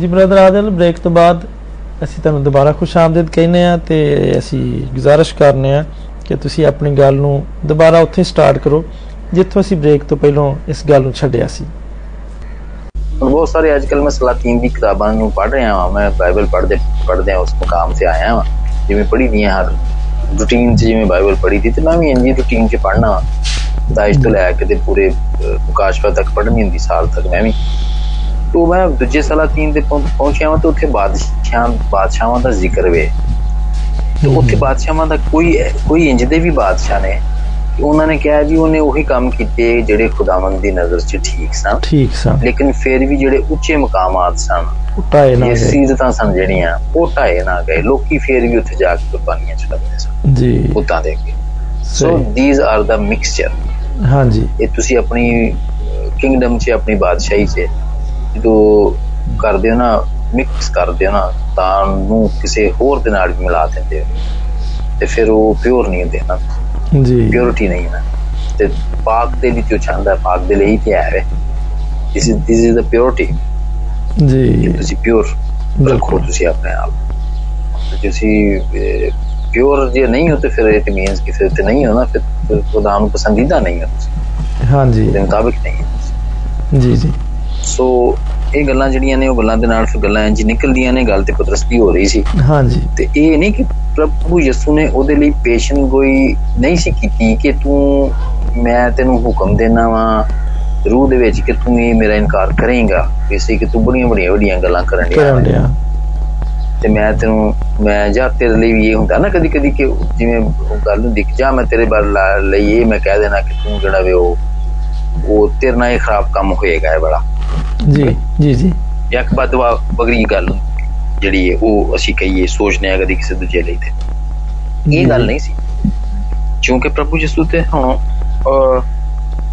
ਜੀ brother ਆਦਲ break ਤੋਂ ਬਾਅਦ ਅਸੀਂ ਤੁਹਾਨੂੰ ਦੁਬਾਰਾ ਖੁਸ਼ ਆਮਦੀਦ ਕਹਿੰਦੇ ਆ ਤੇ ਅਸੀਂ ਗੁਜ਼ਾਰਿਸ਼ ਕਰਨੇ ਆ ਕਿ ਤੁਸੀਂ ਆਪਣੀ ਗੱਲ ਨੂੰ ਦੁਬਾਰਾ ਉੱਥੇ ਸਟਾਰਟ ਕਰੋ ਜਿੱਥੋਂ ਅਸੀਂ ਬ੍ਰੇਕ ਤੋਂ ਪਹਿਲਾਂ ਇਸ ਗੱਲ ਨੂੰ ਛੱਡਿਆ ਸੀ। ਹੁਣ ਬਹੁਤ ਸਾਰੇ ਅੱਜ ਕੱਲ ਮੈਂ ਸਲਾਤੀਨ ਦੀ ਕਿਤਾਬਾਂ ਨੂੰ ਪੜ੍ਹ ਰਿਹਾ ਹਾਂ ਮੈਂ ਬਾਈਬਲ ਪੜ੍ਹਦੇ ਪੜ੍ਹਦੇ ਉਸ ਮੁਕਾਮ ਤੇ ਆਇਆ ਹਾਂ। ਜਿਵੇਂ ਪੜ੍ਹੀ ਦੀਆਂ ਹਰ ਰੂਟੀਨ 'ਚ ਜਿਵੇਂ ਬਾਈਬਲ ਪੜ੍ਹੀ ਦੀ ਤੇ ਮੈਂ ਵੀ ਇੰਜੀ ਰੂਟੀਨ 'ਚ ਪੜ੍ਹਨਾ ਦਾਇਸ਼ ਤੋਂ ਲੈ ਕੇ ਤੇ ਪੂਰੇ ਅਹ, ਮੁਕਾਸ਼ਫਾ ਤੱਕ ਪੜ੍ਹਨੀ ਹੁੰਦੀ ਸਾਲ ਤੱਕ ਮੈਂ ਵੀ। ਤੋਂ ਮੈਂ ਦੂਜੇ ਸਲਾਤੀਨ ਦੇ ਪਹੁੰ- ਪਹੁੰਚਿਆ ਹਾਂ ਤਾਂ ਉੱਥੇ ਬਾਦਸ਼ਾਹਾਂ ਬਾਦਸ਼ਾਹਾਂ ਦਾ ਜ਼ਿਕਰ ਵੇ। ਤੇ ਉੱਥੇ ਬਾਦਸ਼ਾਹਾਂ ਦਾ ਕੋਈ ਕੋਈ ਇੰਜ ਦੇ ਵੀ ਬਾਦਸ਼ਾਹ ਨੇ ਕਿ ਉਹਨਾਂ ਨੇ ਕਿਹਾ ਜੀ ਉਹਨੇ ਉਹੀ ਕੰਮ ਕੀਤੇ ਜਿਹੜੇ ਖੁਦਾਵੰਦ ਦੀ ਨਜ਼ਰ 'ਚ ਠੀਕ ਸਨ। ਠੀਕ ਸਨ। ਲੇਕਿਨ ਫਿਰ ਵੀ ਜਿਹੜੇ ਉੱਚੇ ਮਕਾਮਾਤ ਸਨ ਉਟਾਏ ਨਾ ਇਹ ਗਏ। ਸੀਜ਼ਤਾਂ ਸਨ ਜਿਹੜੀਆਂ ਉਹ ਢਾਏ ਨਾ ਗਏ। ਲੋਕੀ ਫਿਰ ਵੀ ਉੱਥੇ ਜਾ ਕੇ ਕੁਰਬਾਨੀਆਂ ਚੜਾਉਂਦੇ ਸਨ। ਜੀ। ਬੁੱਤਾਂ ਦੇ ਅੱਗੇ। So these are the mixture ਹਾਂਜੀ। ਇਹ ਤੁਸੀਂ ਆਪਣੀ ਕਿੰਗਡਮ 'ਚ ਆਪਣੀ ਬਾਦਸ਼ਾਹੀ 'ਚ ਜਦੋਂ ਕਰਦੇ ਹੋ ਨਾ ਮਿਕਸ ਕਰਦੇ ਹੋ ਨਾ ਤਾਂ ਨੂੰ ਕਿਸੇ ਹੋਰ ਦੇ ਨਾਲ ਵੀ ਮਿਲਾ ਦਿੰਦੇ ਹੋ। ਤੇ ਫਿਰ ਉਹ ਪਿਓਰ ਨਹੀਂ ਹੁੰਦੇ ਨਾ। ਜੀ। ਪਿਓਰਿਟੀ ਨਹੀਂ ਹੈ ਨਾ। ਤੇ ਪਾਕ ਦੇ ਵਿੱਚ ਉਹ ਚਾਹੁੰਦਾ ਪਾਕ ਦੇ ਲਈ ਕੀ ਹੈ। This is this is the purity ਜੀ। ਤੁਸੀਂ ਪਿਓਰ ਰੱਖੋ ਤੁਸੀਂ ਆਪਣੇ ਆਪ। ਤੇ ਤੁਸੀਂ ਪਿਓਰ ਜੇ ਨਹੀਂ ਹੋ ਤੇ ਫਿਰ ਇਟ ਮੀਨਸ ਕਿ ਫਿਰ ਤੇ ਨਹੀਂ ਹੋ ਨਾ ਫਿਰ ਫਿਰ ਖੁਦਾ ਨੂੰ ਪਸੰਦੀਦਾ ਨਹੀਂ ਹੋ। ਤੁਸੀਂ ਹਾਂਜੀ। ਦੇ ਹੋ ਸੋ ਇਹ ਗੱਲਾਂ ਜਿਹੜੀਆਂ ਨੇ ਉਹ ਗੱਲਾਂ ਦੇ ਨਾਲ ਫਿਰ ਗੱਲਾਂ ਇੰਜ ਨਿਕਲਦੀਆਂ ਨੇ ਗੱਲ ਤੇ ਕੁਦਰਤੀ ਹੋ ਰਹੀ ਸੀ। ਹਾਂਜੀ। ਤੇ ਇਹ ਨਹੀਂ ਕਿ ਪ੍ਰਭੂ ਯਿਸੂ ਨੇ ਉਹਦੇ ਲਈ ਪੇਸ਼ਨ ਕੋਈ ਨਹੀਂ ਸੀ ਕੀਤੀ ਕਿ ਤੂੰ ਮੈਂ ਤੈਨੂੰ ਹੁਕਮ ਦੇਣਾ ਵਾ ਰੂਹ ਦੇ ਵਿੱਚ ਕਿ ਤੂੰ ਇਹ ਮੇਰਾ ਇਨਕਾਰ ਕਰੇਂਗਾ। ਇਸੇ ਕਿ ਤੂੰ ਬੜੀਆਂ ਬੜੀਆਂ ਵੱਡੀਆਂ ਗੱਲਾਂ ਕਰਨ ਡਿਆ ਤੇ ਮੈਂ ਤੈਨੂੰ ਮੈਂ ਜਾਂ ਤੇਰੇ ਲਈ ਵੀ ਇਹ ਹੁੰਦਾ ਨਾ ਕਦੀ ਕਦੀ ਕਿ ਜਿਵੇਂ ਗੱਲ ਕਿ ਜਾਂ ਮੈਂ ਤੇਰੇ ਬਾਰੇ ਲਈ ਇਹ ਮੈਂ ਕਹਿ ਦੇਣਾ ਕਿ ਤੂੰ ਜਿਹੜਾ ਵੇ ਉਹ ਉਹ ਤੇਰੇ ਨਾਲ ਇਹ ਖਰਾਬ ਕੰਮ ਹੋਏਗਾ ਇਹ ਬੜਾ ਜੀ ਜੀ ਜੀ। ਇੱਕ ਬਦਵਾ ਬਗੜੀ ਗੱਲ ਜਿਹੜੀ ਹੈ ਉਹ ਅਸੀਂ ਕਹੀਏ ਸੋਚਨੇ ਆ ਕਦੀ ਕਿਸੇ ਦੂਜੇ ਲਈ ਤੇ। ਇਹ ਗੱਲ ਨਹੀਂ ਸੀ। ਕਿਉਂਕਿ ਪ੍ਰਭੂ ਯਿਸੂ ਤੇ ਹੁਣ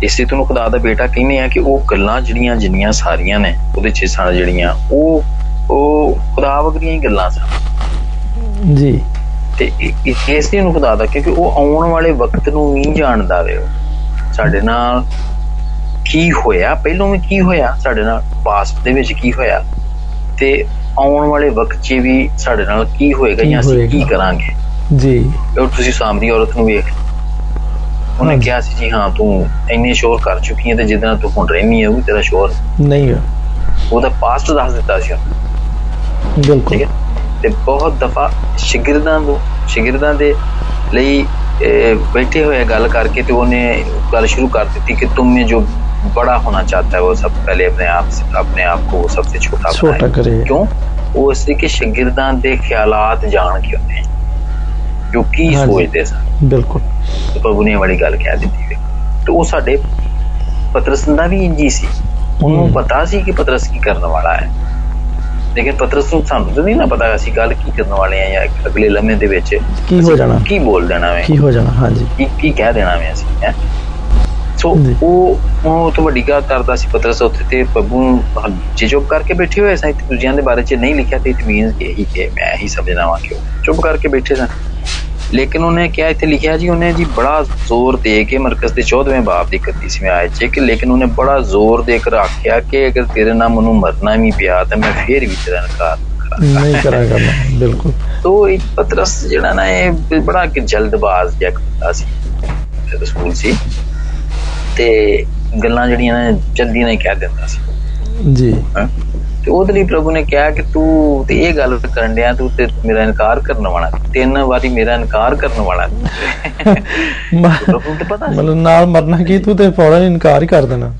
ਇਸੇ ਤੋਂ ਖੁਦਾ ਦਾ ਬੇਟਾ ਕਹਿੰਦੇ ਆ ਕਿ ਉਹ ਗੱਲਾਂ ਜਿਹੜੀਆਂ ਜਿੰਨੀਆਂ ਸਾਰੀਆਂ ਨੇ ਉਹਦੇ ਚ ਸਨ ਜਿਹੜੀਆਂ ਉਹ ਉਹ ਖੁਦਾ ਵਗਰੀਆਂ ਹੀ ਗੱਲਾਂ ਸਨ। ਜੀ। ਤੇ ਇਸ ਨੂੰ ਖੁਦਾ ਦਾ ਕਿਉਂਕਿ ਉਹ ਆਉਣ ਵਾਲੇ ਵਕਤ ਨੂੰ ਨਹੀਂ ਜਾਣਦਾ ਵੇ। ਸਾਡੇ ਨਾਲ ਕੀ ਹੋਇਆ? ਪਹਿਲਾਂ ਵੀ ਕੀ ਹੋਇਆ ਸਾਡੇ ਨਾਲ? ਪਾਸਟ ਦੇ ਵਿੱਚ ਕੀ ਹੋਇਆ? ਤੇ ਆਉਣ ਵਾਲੇ ਵਕਤ 'ਚ ਵੀ ਸਾਡੇ ਨਾਲ ਕੀ ਹੋਏਗਾ ਜਾਂ ਅਸੀਂ ਕੀ ਕਰਾਂਗੇ? ਜੀ। ਉਹ ਤੁਸੀਂ ਸਾਹਮਣੀ ਔਰਤ ਨੂੰ ਵੇਖ ਉਹਨੇ ਕਿਹਾ ਸੀ ਜੀ ਹਾਂ ਤੂੰ ਇੰਨੇ ਸ਼ੋਰ ਕਰ ਚੁੱਕੀ ਹੈ ਤੇ ਜਿੱਦਾਂ ਤੂੰ ਹੁਣ ਰਹਿਣੀ ਹੈ ਉਹ ਤੇਰਾ ਸ਼ੋਰ ਨਹੀਂ ਹੈ। ਉਹਦਾ ਪਾਸਟ ਦੱਸ ਦਿੱਤਾ ਸੀ ਬਿਲਕੁਲ। ਤੇ ਬਹੁਤ ਦਫਾ ਸ਼ਾਗਿਰਦਾਂ ਨੂੰ ਸ਼ਾਗਿਰਦਾਂ ਦੇ ਲਈ ਬੈਠੇ ਹੋਏ ਗੱਲ ਕਰਕੇ ਤੇ ਉਹਨੇ ਗੱਲ ਸ਼ੁਰੂ ਕਰ ਦਿੱਤੀ ਕਿ ਤੁਮਨੇ ਜੋ बड़ा होना चाहता है वो सब पहले अपने आप से अपने आप को सबसे छोटा ਛੋਟਾ बनाए ਕਰੇ ਕਿਉਂ ਉਹ ਇਸ ਲਈ ਕਿ ਸ਼ਾਗਿਰਦਾਂ ਦੇ ਖਿਆਲਾਤ ਜਾਣ ਕੇ ਉਹਨੇ ਜੋ ਕੀ ਹਾਂਜੀ। ਸੋਚਦੇ ਸਨ ਬਿਲਕੁਲ ਤੇ ਪ੍ਰਭੂ ਨੇ ਇਹ ਵਾਲੀ ਗੱਲ ਕਹਿ ਦਿੱਤੀ ਵੇ ਤੇ ਉਹ ਸਾਡੇ ਪਤਰਸ ਦਾ ਵੀ ਇੰਜੀ ਸੀ ਉਹਨੂੰ ਹਮ। ਪਤਾ ਸੀ ਕਿ ਪਤਰਸ ਕੀ ਕਰਨ ਵਾਲਾ ਹੈ ਲੇਕਿਨ ਪਤਰਸ ਨੂੰ ਸਾਨੂੰ ਤਾਂ ਨਹੀਂ ਨਾ ਪਤਾ ਅਸੀਂ ਗੱਲ ਕੀ ਕਰਨ ਵਾਲੇ ਆ ਜਾਂ ਅਗਲੇ ਲਮਹੇ ਦੇ ਵਿੱਚ ਕੀ ਹੋ ਅਸੀਂ ਜਾਣਾ ਕੀ ਬੋਲ ਦੇਣਾ ਵੇ ਕੀ ਹੋ ਜਾਣਾ ਹਾਂਜੀ ਕੀ ਕੀ ਕਹਿ ਦੇਣਾ ਵੇ ਅਸੀਂ ਹੈ ਸੋ। ਉਹ ਉਹ ਤੋਂ ਵੱਡੀ ਗੱਲ ਕਰਦਾ ਸੀ ਪਤਰਸ ਉੱਥੇ ਤੇ ਪ੍ਰਭੂ ਨੂੰ ਜੇ ਚੁੱਪ ਕਰਕੇ ਬੈਠੇ ਹੋਏ ਸਨ ਦੂਜਿਆਂ ਦੇ ਬਾਰੇ ਚ ਨਹੀਂ ਲਿਖਿਆ ਤੇ ਇਟ ਮੀਨਸ ਇਹੀ ਕਿ ਮੈਂ ਹੀ ਸਮਝਣਾ ਵਾਂ ਕਿ ਚੁੱਪ ਕਰਕੇ ਬੈਠੇ ਸਨ। ਲੇਕਿਨ ਉਹਨੇ ਕਿਹਾ ਇੱਥੇ ਲਿਖਿਆ ਜੀ ਉਹਨੇ ਜੀ ਬੜਾ ਜ਼ੋਰ ਦੇ ਕੇ ਮਰਕਜ਼ ਦੇ 14ਵੇਂ ਬਾਬ ਦੀ 31ਵੀਂ ਆਇਤ 'ਚ ਕਿ ਲੇਕਿਨ ਉਹਨੇ ਬੜਾ ਜ਼ੋਰ ਦੇ ਕੇ ਆਖਿਆ ਕਿ ਅਗਰ ਤੇਰੇ ਨਾਲ ਮੈਨੂੰ ਮਰਨਾ ਵੀ ਪਿਆ ਤਾਂ ਮੈਂ ਫੇਰ ਵੀ ਤੇਰਾ ਇਨਕਾਰ ਨਹੀਂ ਕਰਾਂਗਾ ਬਿਲਕੁਲ। ਤੋ ਇੱਕ ਪਤਰਸ ਜਿਹੜਾ ਨਾ ਇਹ ਬੜਾ ਕਿ ਜਲਦਬਾਜ਼ ਜਿਹਾ ਸੀ ਰਸੂਲ ਸੀ। ਤੇ ਗੱਲਾਂ ਜਿਹੜੀਆਂ ਨੇ ਜਲਦੀ ਨਹੀਂ ਕਹਿ ਦਿੰਦਾ ਸੀ। ਜੀ। ਤੇ ਉਹਦੇ ਲਈ ਪ੍ਰਭੂ ਨੇ ਕਿਹਾ ਕਿ ਤੂੰ ਤੇ ਇਹ ਗੱਲ ਕਰਨ ਡਿਆ ਤੂੰ ਤੇ ਮੇਰਾ ਇਨਕਾਰ ਕਰਨ ਵਾਲਾ ਤਿੰਨ ਵਾਰੀ ਮੇਰਾ ਇਨਕਾਰ ਕਰਨ ਵਾਲਾ ਪ੍ਰਭੂ ਨੂੰ ਤਾਂ ਪਤਾ ਮਤਲਬ ਨਾਲ ਮਰਨਾ ਕੀ? ਤੂੰ ਤੇ ਫੌਰਨ ਇਨਕਾਰ ਹੀ ਕਰ ਦੇਣਾ।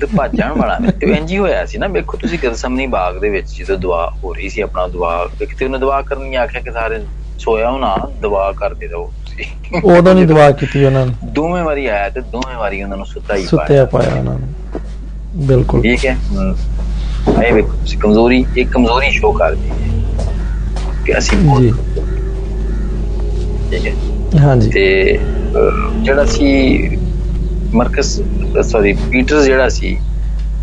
ਤੇ ਭੱਜਣ ਵਾਲਾ ਨੇ ਤੇ ਇੰਜ ਹੀ ਹੋਇਆ ਸੀ ਨਾ ਵੇਖੋ ਤੁਸੀਂ ਗਦਸਮਨੀ ਬਾਗ ਦੇ ਵਿੱਚ ਜਦੋਂ ਦੁਆ ਹੋ ਰਹੀ ਸੀ ਆਪਣਾ ਦੁਆ ਕਿਤੇ ਉਹਨੇ ਦੁਆ ਕਰਨ ਆਖਿਆ ਕਿ ਸਾਰੇ ਸੋਇਆ ਹੋ ਨਾ ਦੁਆ ਕਰਦੇ ਰਹੋ। ਤੁਸੀਂ ਉਦੋਂ ਨਹੀਂ ਦੁਆ ਕੀਤੀ ਉਹਨਾਂ ਨੇ। ਦੋਵੇਂ ਵਾਰੀ ਆਇਆ ਤੇ ਦੋਵੇਂ ਵਾਰੀ ਉਹਨਾਂ ਨੂੰ ਸੁੱਤਾ ਹੀ ਸੁੱਤਿਆ ਪਾਇਆ। ਉਹਨਾਂ ਨੂੰ। ਬਿਲਕੁਲ। ਠੀਕ ਹੈ। ਇਹ ਵੇਖੋ ਕਮਜ਼ੋਰੀ ਇਹ ਕਮਜ਼ੋਰੀ ਸ਼ੋ ਕਰਦੀ ਹੈ ਕਿ ਅਸੀਂ ਜੀ। ਠੀਕ ਹੈ। ਹਾਂਜੀ। ਤੇ ਜਿਹੜਾ ਸੀ ਮਰਕਸ ਸੌਰੀ ਪੀਟਰ ਜਿਹੜਾ ਸੀ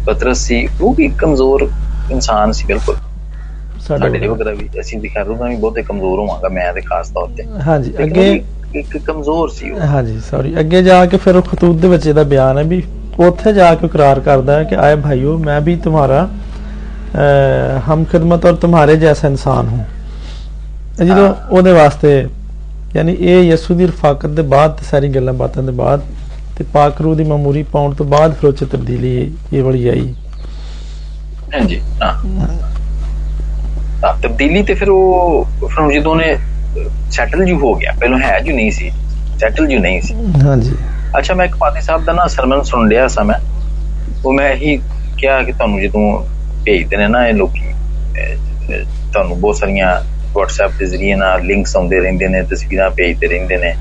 ਪਤਰਸ ਸੀ ਉਹ ਵੀ ਕਮਜ਼ੋਰ ਇਨਸਾਨ ਸੀ ਬਿਲਕੁਲ। ਸਾਡੇ ਲਈ ਵਗਰਾ ਵੀ ਅਸੀਂ ਦਿਖਾ ਰੂਹਾਂ ਵੀ ਬਹੁਤੇ ਕਮਜ਼ੋਰ ਹੋਵਾਂਗਾ ਮੈਂ ਤੇ ਖਾਸ ਤੌਰ ਤੇ। ਹਾਂਜੀ ਅੱਗੇ ਇੱਕ ਕਮਜ਼ੋਰ ਸੀ ਉਹ। ਹਾਂਜੀ ਸੌਰੀ ਅੱਗੇ ਜਾ ਕੇ ਫਿਰ ਉਹ ਖਤੂਤ ਦੇ ਵਿੱਚ ਇਹਦਾ ਬਿਆਨ ਹੈ ਵੀ ਉੱਥੇ ਜਾ ਕੇ ਇਕਰਾਰ ਕਰਦਾ ਹੈ ਕਿ ਆਏ ਭਾਈਓ ਮੈਂ ਵੀ ਤੁਹਾਡਾ ਅ, ਹਮ ਖਿਦਮਤ ਔਰ ਤੁਮਹਾਰੇ ਜੈਸਾ ਇਨਸਾਨ ਹੂੰ। ਜਦੋਂ ਉਹਦੇ ਵਾਸਤੇ ਯਾਨੀ ਇਹ ਯਿਸੂ ਦੀ ਰਫਾਕਤ ਦੇ ਬਾਅਦ ਤੇ ਸਾਰੀ ਗੱਲਾਂ ਬਾਤਾਂ ਦੇ ਬਾਅਦ ਤੇ ਪਾਕ ਰੂਹ ਦੀ ਮਾਮੂਰੀ ਪਾਉਣ ਤੋਂ ਬਾਅਦ ਫਿਰ ਉਹ 'ਚ ਤਬਦੀਲੀ ਇਹ ਵਾਲੀ ਆਈ। ਹਾਂਜੀ ਹਾਂ। ਤਾਂ ਤਬਦੀਲੀ ਤੇ ਫਿਰ ਉਹ ਫਿਰ ਜਦੋਂ ਨੇ ਸੈਟਲ ਜੂ ਹੋ ਗਿਆ ਪਹਿਲਾਂ ਹੈ ਜੂ ਨਹੀਂ ਸੀ ਸੈਟਲ ਜੂ ਨਹੀਂ ਸੀ। ਹਾਂਜੀ। ਅੱਛਾ ਮੈਂ ਇੱਕ ਪਾਦੀ ਸਾਹਿਬ ਦਾ ਨਾ ਸਰਮਨ ਸੁਣ ਲਿਆ ਸਾਂ ਮੈਂ। ਉਹ ਮੈਂ ਇਹੀ ਕਿਹਾ ਕਿ ਤੁਹਾਨੂੰ ਜਦੋਂ ਭੇਜਦੇ ਨੇ ਨਾ ਇਹ ਲੋਕੀ ਤੁਹਾਨੂੰ ਬਹੁਤ ਸਾਰੀਆਂ WhatsApp ਦੇ ਜ਼ਰੀਏ ਨਾਲ ਲਿੰਕਸ ਆਉਂਦੇ ਰਹਿੰਦੇ ਨੇ ਤਸਵੀਰਾਂ ਭੇਜਦੇ ਰਹਿੰਦੇ ਨੇ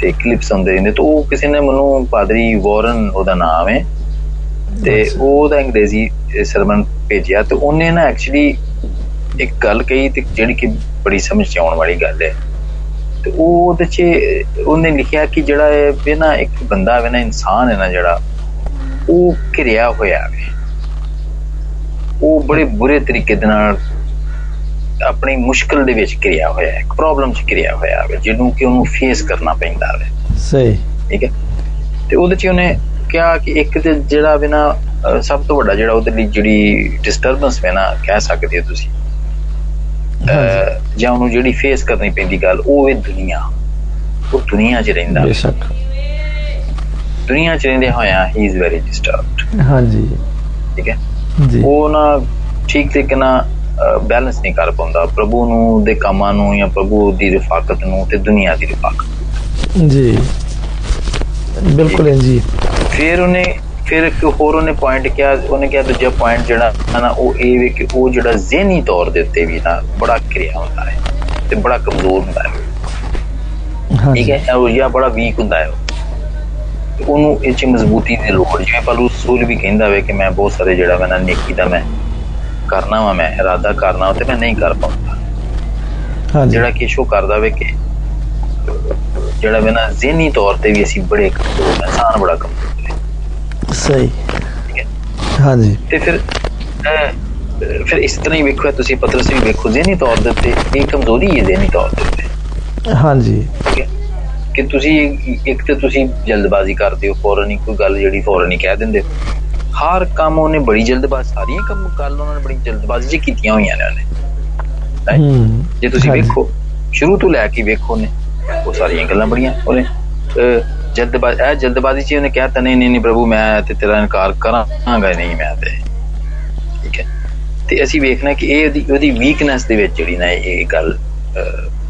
ਤੇ ਕਲਿੱਪਸ ਆਉਂਦੇ ਰਹਿੰਦੇ ਤਾਂ ਉਹ ਕਿਸੇ ਨੇ ਮੈਨੂੰ ਪਾਦਰੀ ਵਾਰਨ ਉਹਦਾ ਨਾਮ ਹੈ ਤੇ ਉਹਦਾ ਅੰਗਰੇਜ਼ੀ ਸਰਮਨ ਭੇਜਿਆ ਤੇ ਉਹਨੇ ਨਾ ਐਕਚੁਅਲੀ ਇੱਕ ਗੱਲ ਕਹੀ ਤੇ ਜਿਹੜੀ ਕਿ ਬੜੀ ਸਮਝ ਚ ਆਉਣ ਵਾਲੀ ਗੱਲ ਹੈ। ਤੇ ਉਹ ਉਹਦੇ ਚ ਉਹਨੇ ਲਿਖਿਆ ਕਿ ਜਿਹੜਾ ਇਹ ਵੀ ਨਾ ਇੱਕ ਬੰਦਾ ਹੈ ਨਾ ਇਨਸਾਨ ਹੈ ਨਾ ਜਿਹੜਾ ਉਹ ਘਿਰਿਆ ਹੋਇਆ ਹੈ ਉਹ ਬੜੇ ਬੁਰੇ ਤਰੀਕੇ ਦੇ ਨਾਲ ਆਪਣੀ ਮੁਸ਼ਕਲ ਦੇ ਵਿੱਚ ਘਿਰਿਆ ਹੋਇਆ ਹੈ ਇੱਕ ਪ੍ਰੋਬਲਮ ਚ ਘਿਰਿਆ ਹੋਇਆ ਹੈ ਜਿਹਨੂੰ ਕਿ ਉਹਨੂੰ ਫੇਸ ਕਰਨਾ ਪੈਂਦਾ ਹੈ ਸਹੀ। ਠੀਕ ਹੈ? ਤੇ ਉਹਦੇ ਚ ਉਹਨੇ ਕਿਹਾ ਕਿ ਇੱਕ ਤੇ ਜਿਹੜਾ ਵੀ ਨਾ ਅਹ ਸਭ ਤੋਂ ਵੱਡਾ ਜਿਹੜਾ ਉਹਦੇ ਲਈ ਜਿਹੜੀ ਡਿਸਟਰਬੈਂਸ ਹੈ ਨਾ ਕਹਿ ਸਕਦੇ ਹੋ ਤੁਸੀਂ। ਜਾਂ ਉਹਨੂੰ ਜਿਹੜੀ ਫੇਸ ਕਰਨੀ ਪੈਂਦੀ ਗੱਲ ਉਹ ਹੈ ਦੁਨੀਆ। ਉਹ ਦੁਨੀਆ 'ਚ ਰਹਿੰਦਾ। ਬੇਸ਼ੱਕ। ਦੁਨੀਆ 'ਚ ਰਹਿੰਦੇ ਹੋਇਆ ਹੀ ਇਜ਼ ਵੈਰੀ ਡਿਸਟਰਬਡ ਹਾਂਜੀ। ਠੀਕ ਹੈ? ਜੀ। ਉਹ ਨਾ ਠੀਕ ਤਰੀਕੇ ਨਾਲ ਬੈਲੈਂਸ ਨਹੀਂ ਕਰ ਪਾਉਂਦਾ। ਪ੍ਰਭੂ ਨੂੰ ਦੇ ਕੰਮਾਂ ਨੂੰ ਜਾਂ ਪ੍ਰਭੂ ਦੀ ਰਿਫਾਕਤ ਨੂੰ ਤੇ ਦੁਨੀਆ ਦੀ ਰਿਫਾਕਤ। ਜੀ। ਬਿਲਕੁਲ ਇੰਜ ਜੀ। ਫਿਰ ਉਹਨੇ ਫਿਰ ਇੱਕ ਹੋਰ ਉਹਨੇ ਪੁਆਇੰਟ ਕਿਹਾ ਉਹਨੇ ਕਿਹਾ ਦੂਜਾ ਪੁਆਇੰਟ ਜਿਹੜਾ ਨਾ ਉਹ ਇਹ ਵੀ ਕਿ ਉਹ ਜਿਹੜਾ ਜ਼ਿਹਨੀ ਤੌਰ ਦੇ ਉੱਤੇ ਵੀ ਨਾ ਬੜਾ ਕਿਰਿਆ ਹੁੰਦਾ ਹੈ ਤੇ ਬੜਾ ਕਮਜ਼ੋਰ ਹੁੰਦਾ ਹੈ। ਠੀਕ ਹੈ? ਉਹ ਜਾਂ ਬੜਾ ਵੀਕ ਹੁੰਦਾ ਹੈ ਉਹਨੂੰ ਇਹ ਚ ਮਜ਼ਬੂਤੀ ਦੀ ਲੋੜ ਜਿਵੇਂ ਪਲੂ ਸੂਲ ਵੀ ਕਹਿੰਦਾ ਵੇ ਕਿ ਮੈਂ ਬਹੁਤ ਸਾਰੇ ਜਿਹੜਾ ਮੈਂ ਨਾ ਨੇਕੀ ਦਾ ਮੈਂ ਕਰਨਾ ਵਾ ਮੈਂ ਇਰਾਦਾ ਕਰਨਾ ਤੇ ਮੈਂ ਨਹੀਂ ਕਰ ਪਾਉਂਦਾ। ਹਾਂਜੀ। ਜਿਹੜਾ ਕਿ ਸ਼ੋ ਕਰਦਾ ਵੇ ਕਿ ਜਿਹੜਾ ਵੇ ਨਾ ਜ਼ਿਹਨੀ ਤੌਰ ਤੇ ਵੀ ਅਸੀਂ ਬੜੇ ਕਮਜ਼ੋਰ ਹਾਂ, ਇਨਸਾਨ ਬੜਾ ਕਮਜ਼ੋਰ। ਸਹੀ। ਹਾਂਜੀ। ਤੇ ਫਿਰ ਫਿਰ ਇਸ ਤਰ੍ਹਾਂ ਹੀ ਵੇਖੋ ਤੁਸੀਂ ਪਤਰਸ ਵੀ ਵੇਖੋ ਜ਼ਿਹਨੀ ਤੌਰ ਦੇ ਉੱਤੇ ਇਹ ਕਮਜ਼ੋਰੀ ਹੈ ਜ਼ਿਹਨੀ ਤੌਰ ਦੇ ਉੱਤੇ। ਹਾਂਜੀ। ਕਿ ਤੁਸੀਂ ਇੱਕ ਤੇ ਤੁਸੀਂ ਜਲਦਬਾਜ਼ੀ ਕਰਦੇ ਹੋ ਫੌਰਨ ਹੀ ਕੋਈ ਗੱਲ ਜਿਹੜੀ ਫੌਰਨ ਹੀ ਕਹਿ ਦਿੰਦੇ। ਹਰ ਕੰਮ ਉਹਨੇ ਬੜੀ ਜਲਦਬਾਜ਼ੀ ਸਾਰੀਆਂ ਕੰਮ ਗੱਲ ਉਹਨਾਂ ਨੇ ਬੜੀ ਜਲਦਬਾਜ਼ੀ 'ਚ ਕੀਤੀਆਂ ਹੋਈਆਂ ਨੇ ਉਹਨੇ। ਜੇ ਤੁਸੀਂ। ਵੇਖੋ ਸ਼ੁਰੂ ਤੋਂ ਲੈ ਕੇ ਵੇਖੋ ਨੇ ਉਹ ਸਾਰੀਆਂ ਗੱਲਾਂ ਬੜੀਆਂ ਉਹਨੇ। ਜਲਦਬਾਜ਼ੀ ਇਹ ਜਲਦਬਾਜ਼ੀ 'ਚ ਉਹਨੇ ਕਿਹਾ ਤਾਂ ਨਹੀਂ ਨਹੀਂ ਪ੍ਰਭੂ ਮੈਂ ਤੇ ਤੇਰਾ ਇਨਕਾਰ ਕਰਾਂਗਾ ਨਹੀਂ ਮੈਂ ਤੇ। ਠੀਕ ਹੈ। ਤੇ ਅਸੀਂ ਵੇਖਣਾ ਕਿ ਇਹ ਉਹਦੀ ਉਹਦੀ ਵੀਕਨੈਸ ਦੇ ਵਿੱਚ ਜਿਹੜੀ ਨਾ ਇਹ ਗੱਲ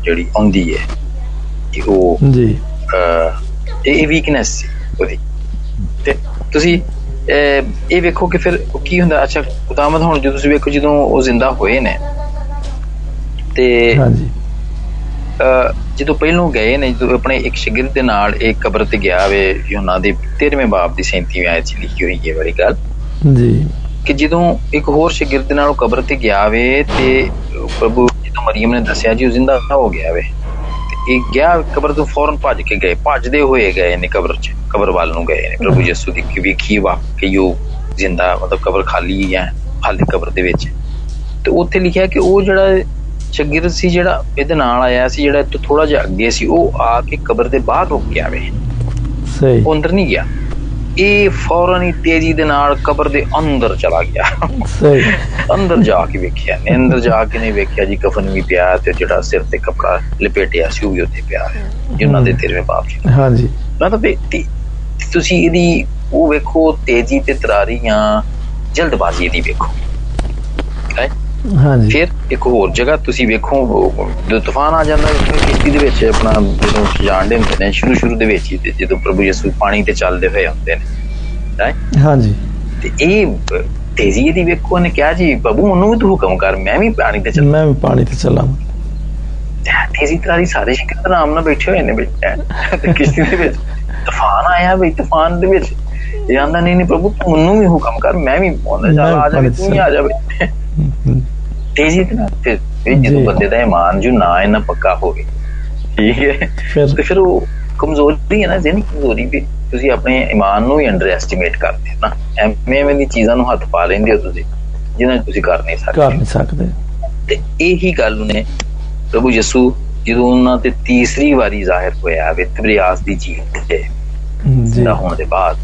ਜਿਹੜੀ ਆਉਂਦੀ ਹੈ ਕਿ ਉਹ ਜੀ। ਇਹ ਵੀਕਨੈਸ ਸੀ ਉਹਦੀ। ਤੇ ਤੁਸੀਂ ਇਹ ਵੇਖੋ ਕਿ ਫਿਰ ਕੀ ਹੁੰਦਾ? ਅੱਛਾ ਖੁਦਾਮਦ ਹੁਣ ਜਦੋਂ ਤੁਸੀਂ ਵੇਖੋ ਜਦੋਂ ਉਹ ਜ਼ਿੰਦਾ ਹੋਏ ਨੇ ਤੇ ਹਾਂਜੀ। ਜਦੋਂ ਪਹਿਲੋਂ ਗਏ ਨੇ ਜਦੋਂ ਆਪਣੇ ਇੱਕ ਸ਼ਾਗਿਰਦ ਦੇ ਨਾਲ ਇੱਕ ਕਬਰ ਤੇ ਗਿਆ ਵੇ ਯੋਨਾ ਦੇ 13ਵੇਂ ਬਾਬ ਦੀ 37ਵੀਂ ਆਇਤ ਚ ਲਿਖੀ ਹੋਈ ਹੈ ਵਾਲੀ ਗੱਲ। ਜੀ। ਕਿ ਜਦੋਂ ਇੱਕ ਹੋਰ ਸ਼ਾਗਿਰਦ ਦੇ ਨਾਲ ਉਹ ਕਬਰ ਤੇ ਗਿਆ ਵੇ ਤੇ ਪ੍ਰਭੂ ਜਦੋਂ ਮਰੀਮ ਨੇ ਦੱਸਿਆ ਜੀ ਉਹ ਜ਼ਿੰਦਾ ਹੋ ਗਿਆ ਵੇ ਤੇ ਇਹ ਗਿਆ ਕਬਰ ਤੋਂ ਫੌਰਨ ਭੱਜ ਕੇ ਗਏ ਭੱਜਦੇ ਹੋਏ ਗਏ ਨੇ ਕਬਰ 'ਚ ਕਬਰ ਵੱਲ ਨੂੰ ਗਏ ਨੇ। ਪ੍ਰਭੂ ਯਿਸੂ ਦੀ ਕਿ ਵੇਖੀ ਵਾਕਈ ਉਹ ਜ਼ਿੰਦਾ ਮਤਲਬ ਕਬਰ ਖਾਲੀ ਹੈ ਖਾਲੀ ਕਬਰ ਦੇ ਵਿੱਚ। ਤੇ ਉੱਥੇ ਲਿਖਿਆ ਕਿ ਉਹ ਜਿਹੜਾ ਸ਼ਾਗਿਰਦ ਸੀ ਜਿਹੜਾ ਇਹਦੇ ਨਾਲ ਆਇਆ ਸੀ ਜਿਹੜਾ ਇੱਥੋਂ ਥੋੜਾ ਜਿਹਾ ਅੱਗੇ ਸੀ ਉਹ ਆ ਕੇ ਕਬਰ ਦੇ ਬਾਹਰ ਰੁਕ ਗਿਆ ਵੇ। ਸਹੀ। ਉਹ ਅੰਦਰ ਨਹੀਂ ਗਿਆ। ਇਹ ਫੌਰਨ ਹੀ ਤੇਜ਼ੀ ਦੇ ਨਾਲ ਕਬਰ ਦੇ ਅੰਦਰ ਚਲਾ ਗਿਆ। ਸਹੀ। ਅੰਦਰ ਜਾ ਕੇ ਵੇਖਿਆ ਨੇ ਅੰਦਰ ਜਾ ਕੇ ਨਹੀਂ ਵੇਖਿਆ ਜੀ ਕਫਨ ਵੀ ਪਿਆ ਤੇ ਜਿਹੜਾ ਸਿਰ ਤੇ ਕਪੜਾ ਲਪੇਟਿਆ ਸੀ ਉਹ ਵੀ ਉੱਥੇ ਪਿਆ ਹੈ ਜਿਨ੍ਹਾਂ ਦੇ ਤੇਰਵੇਂ ਬਾਪ ਜੀ ਹਾਂਜੀ। ਮੈਂ ਤਾਂ ਬੇਟੀ ਤੁਸੀਂ ਇਹਦੀ ਉਹ ਵੇਖੋ ਤੇਜ਼ੀ ਤੇ ਤਰਾਰੀਆਂ ਜਲਦਬਾਜ਼ੀ ਦੀ ਵੇਖੋ। ਹੈ? ਹਾਂਜੀ। ਫਿਰ ਇੱਕ ਹੋਰ ਜਗ੍ਹਾ ਤੁਸੀਂ ਵੇਖੋ ਜਦੋਂ ਤੂਫਾਨ ਆ ਜਾਂਦਾ ਹੈ ਕਿਸ਼ਤੀ ਦੇ ਵਿੱਚ ਆਪਣਾ ਜਦੋਂ ਜਾਣਦੇ ਹੁੰਦੇ ਨੇ ਸ਼ੁਰੂ ਸ਼ੁਰੂ ਦੇ ਵਿੱਚ ਹੀ ਜਦੋਂ ਪ੍ਰਭੂ ਯਿਸੂ ਪਾਣੀ ਤੇ ਚੱਲਦੇ ਹੋਏ ਹੁੰਦੇ ਨੇ ਹੈ ਹਾਂਜੀ। ਤੇ ਇਹ ਤੇਜ਼ੀ ਇਹਦੀ ਵੇਖੋ ਨੇ ਕਿਹਾ ਜੀ ਪ੍ਰਭੂ ਮੈਨੂੰ ਵੀ ਤੂੰ ਹੁਕਮ ਕਰ ਮੈਂ ਵੀ ਪਾਣੀ ਤੇ ਚੱਲਾਂ। ਮੈਂ ਵੀ ਪਾਣੀ ਤੇ ਚੱਲਾਂ। ਤੇਜ਼ੀ ਤਰਾਰੀ ਸਾਰੇ ਸ਼ਿਕਰ ਆਰਾਮ ਨਾਲ ਬੈਠੇ ਹੋਏ ਨੇ ਬੈਠੇ ਕਿਸ਼ਤੀ ਦੇ ਵਿੱਚ ਤੂਫਾਨ ਆਇਆ ਬਈ ਤੂਫਾਨ ਦੇ ਵਿੱਚ। ਇਹ ਆਂਦਾ ਨਹੀਂ ਨਹੀਂ ਪ੍ਰਭੂ ਤੂੰ ਮੈਨੂੰ ਵੀ ਹੁਕਮ ਕਰ ਮੈਂ ਵੀ ਉਹਨਾਂ ਜਾ ਆ 'ਚ ਤੂੰ ਹੀ ਆ ਹੂੰ, ਹੂੰ। ਤੇਜ਼ੀ ਤੇ ਫਿਰ ਫਿਰ ਜਦੋਂ। ਬੰਦੇ ਦਾ ਇਮਾਨ ਜੋ ਨਾ ਇਹਨਾਂ ਪੱਕਾ ਹੋਵੇ ਠੀਕ ਹੈ? ਫਿਰ ਤੇ ਫਿਰ ਉਹ ਕਮਜ਼ੋਰੀ ਹੈ ਨਾ ਜਿਹਨੀ ਕਮਜ਼ੋਰੀ ਵੀ ਤੁਸੀਂ ਆਪਣੇ ਇਮਾਨ ਨੂੰ ਹੀ ਅੰਡਰ ਐਸਟੀਮੇਟ ਕਰਦੇ ਹੋ ਨਾ। ਐਵੇਂ ਐਵੇਂ ਦੀ ਚੀਜ਼ਾਂ ਨੂੰ ਹੱਥ ਪਾ ਲੈਂਦੇ ਹੋ ਤੁਸੀਂ ਜਿਨ੍ਹਾਂ ਨੂੰ ਤੁਸੀਂ ਕਰ ਨਹੀਂ ਕਰ ਸਕਦੇ ਨਹੀਂ ਸਕਦੇ। ਤੇ ਇਹੀ ਗੱਲ ਨੇ ਪ੍ਰਭੂ ਯਿਸੂ ਜਦੋਂ ਉਹਨਾਂ ਤੇ ਤੀਸਰੀ ਵਾਰੀ ਜ਼ਾਹਿਰ ਹੋਇਆ ਵੇ ਤਬਰੀਆਸ ਦੀ ਜੀਤ ਤੇ ਜੀ। ਹੋਣ ਦੇ ਬਾਅਦ